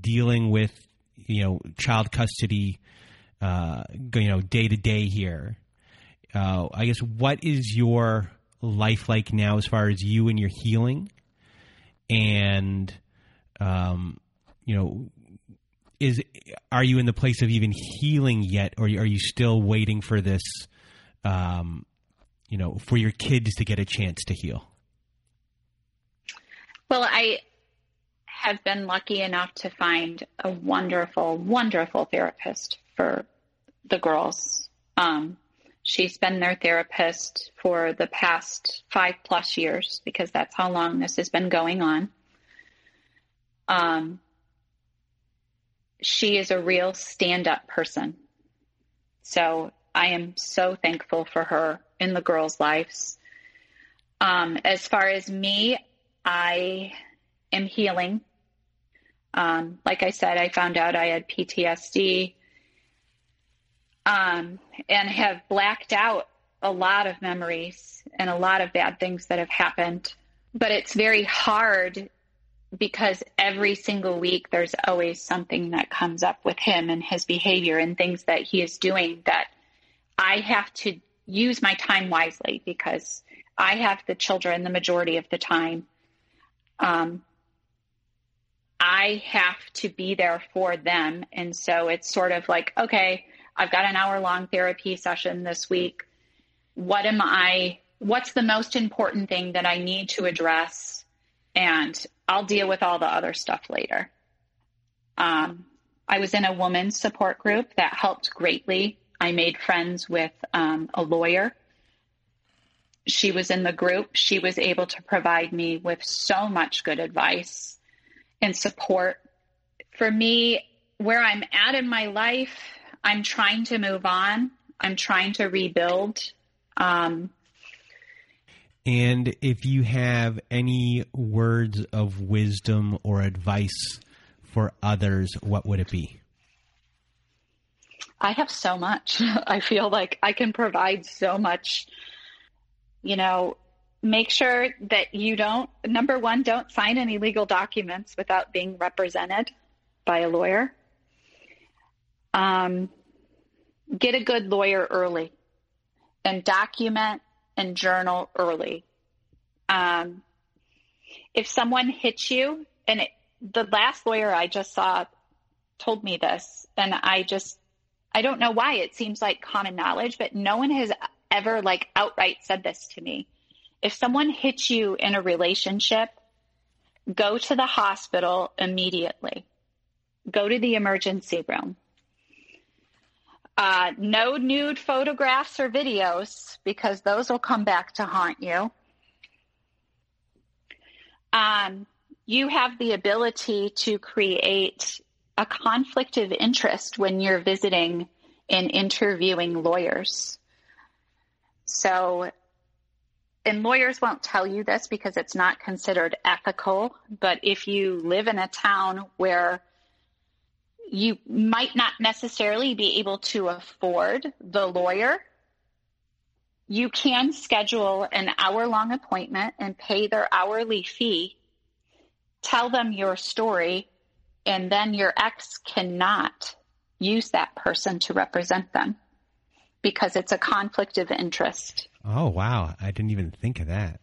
dealing with you know child custody, uh, you know day to day here, uh, I guess what is your life like now as far as you and your healing, and um, you know is are you in the place of even healing yet, or are you still waiting for this? Um, you know, for your kids to get a chance to heal. Well, I have been lucky enough to find a wonderful, wonderful therapist for the girls. Um, she's been their therapist for the past five plus years because that's how long this has been going on. Um, she is a real stand up person. So I am so thankful for her in the girls' lives. Um, as far as me, I am healing. Um, like I said, I found out I had PTSD um, and have blacked out a lot of memories and a lot of bad things that have happened. But it's very hard because every single week there's always something that comes up with him and his behavior and things that he is doing that I have to use my time wisely because I have the children the majority of the time. Um, I have to be there for them. And so it's sort of like, okay, I've got an hour long therapy session this week. What am I, what's the most important thing that I need to address? And I'll deal with all the other stuff later. Um, I was in a women's support group that helped greatly. I made friends with um, a lawyer. She was in the group. She was able to provide me with so much good advice and support. For me, where I'm at in my life, I'm trying to move on. I'm trying to rebuild. Um, and if you have any words of wisdom or advice for others, what would it be? I have so much. I feel like I can provide so much. You know, make sure that you don't, number one, don't sign any legal documents without being represented by a lawyer. Um, get a good lawyer early and document and journal early. Um, if someone hits you, and it, the last lawyer I just saw told me this, and I just, I don't know why it seems like common knowledge, but no one has ever like outright said this to me. If someone hits you in a relationship, go to the hospital immediately. Go to the emergency room. Uh, no nude photographs or videos because those will come back to haunt you. Um, you have the ability to create a conflict of interest when you're visiting and interviewing lawyers. So, and lawyers won't tell you this because it's not considered ethical, but if you live in a town where you might not necessarily be able to afford the lawyer. You can schedule an hour long appointment and pay their hourly fee, tell them your story, and then your ex cannot use that person to represent them because it's a conflict of interest. Oh, wow. I didn't even think of that.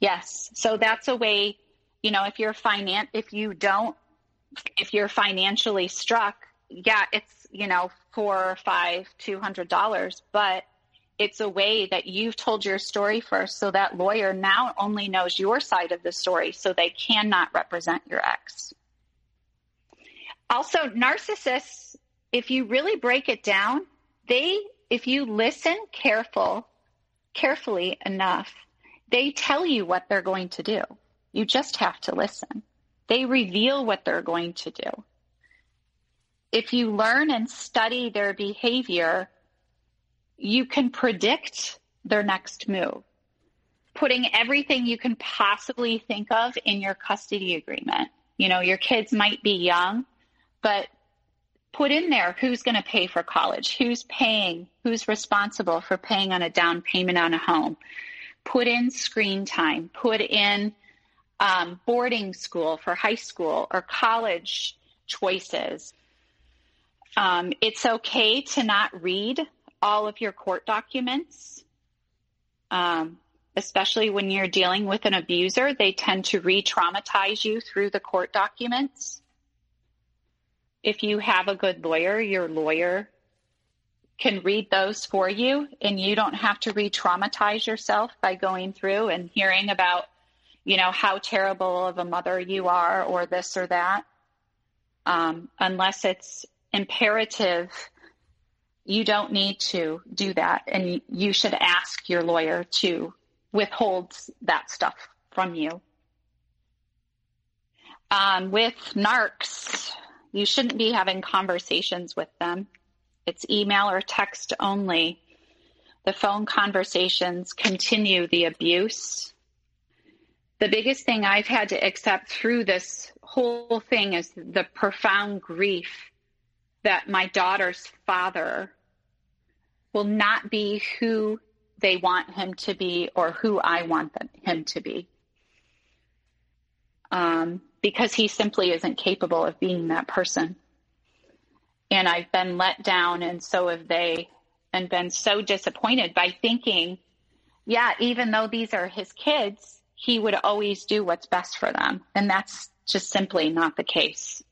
Yes. So that's a way, you know, if you're finance, if you don't if you're financially struck, yeah, it's, you know, four, five, two hundred dollars, but it's a way that you've told your story first so that lawyer now only knows your side of the story so they cannot represent your ex. Also, narcissists, if you really break it down, they, if you listen careful, carefully enough, they tell you what they're going to do. You just have to listen. They reveal what they're going to do. If you learn and study their behavior, you can predict their next move. Putting everything you can possibly think of in your custody agreement. You know, your kids might be young, but put in there who's going to pay for college, who's paying, who's responsible for paying on a down payment on a home. Put in screen time, put in um, boarding school for high school or college choices. Um, it's okay to not read all of your court documents, um, especially when you're dealing with an abuser. They tend to re traumatize you through the court documents if you have a good lawyer, your lawyer can read those for you and you don't have to re-traumatize yourself by going through and hearing about you know how terrible of a mother you are or this or that um, unless it's imperative you don't need to do that and you should ask your lawyer to withhold that stuff from you um, with narcs you shouldn't be having conversations with them. It's email or text only. The phone conversations continue the abuse. The biggest thing I've had to accept through this whole thing is the profound grief that my daughter's father will not be who they want him to be or who I want them, him to be. Um, because he simply isn't capable of being that person. And I've been let down, and so have they, and been so disappointed by thinking, yeah, even though these are his kids, he would always do what's best for them. And that's just simply not the case.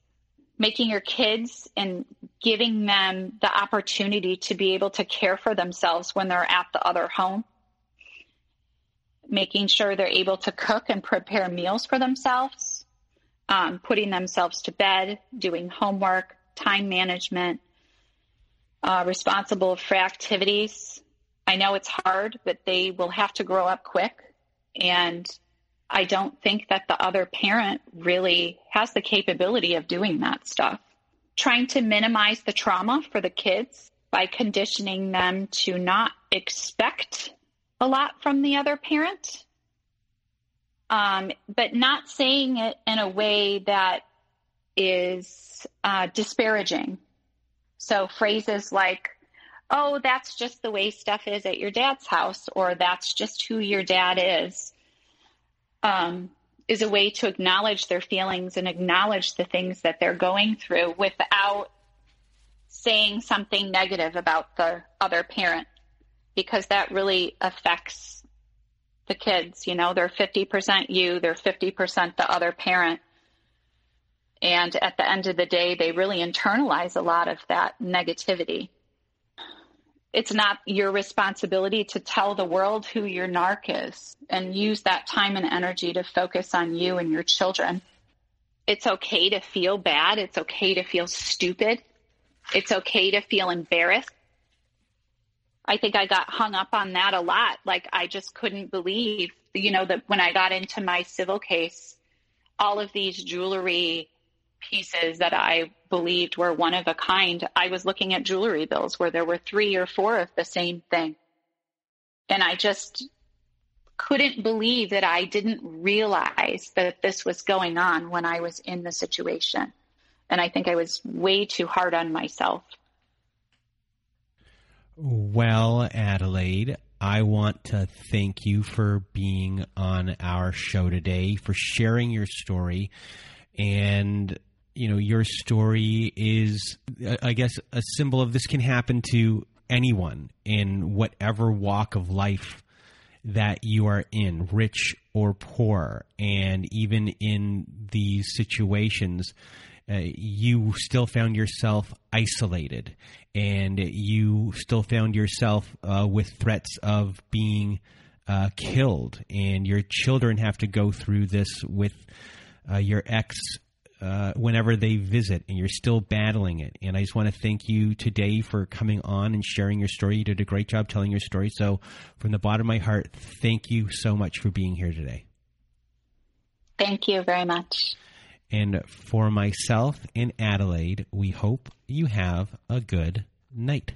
Making your kids and giving them the opportunity to be able to care for themselves when they're at the other home making sure they're able to cook and prepare meals for themselves, um, putting themselves to bed, doing homework, time management, uh, responsible for activities. I know it's hard, but they will have to grow up quick. And I don't think that the other parent really has the capability of doing that stuff. Trying to minimize the trauma for the kids by conditioning them to not expect a lot from the other parent um, but not saying it in a way that is uh, disparaging. So phrases like, oh, that's just the way stuff is at your dad's house, or that's just who your dad is, um, is a way to acknowledge their feelings and acknowledge the things that they're going through without saying something negative about the other parent, because that really affects the kids. You know, they're 50% you, they're 50% the other parent. And at the end of the day, they really internalize a lot of that negativity. It's not your responsibility to tell the world who your narc is and use that time and energy to focus on you and your children. It's okay to feel bad. It's okay to feel stupid. It's okay to feel embarrassed. I think I got hung up on that a lot. Like I just couldn't believe, you know, that when I got into my civil case, all of these jewelry pieces that I believed were one of a kind, I was looking at jewelry bills where there were three or four of the same thing. And I just couldn't believe that I didn't realize that this was going on when I was in the situation. And I think I was way too hard on myself. Well, Adelaide, I want to thank you for being on our show today, for sharing your story. And, you know, your story is, I guess, a symbol of this can happen to anyone in whatever walk of life that you are in, rich or poor. And even in these situations, uh, you still found yourself isolated and you still found yourself uh, with threats of being uh, killed, and your children have to go through this with uh, your ex uh, whenever they visit, and you're still battling it. And I just want to thank you today for coming on and sharing your story. You did a great job telling your story. So, from the bottom of my heart, thank you so much for being here today. Thank you very much. And for myself and Adelaide, we hope you have a good night.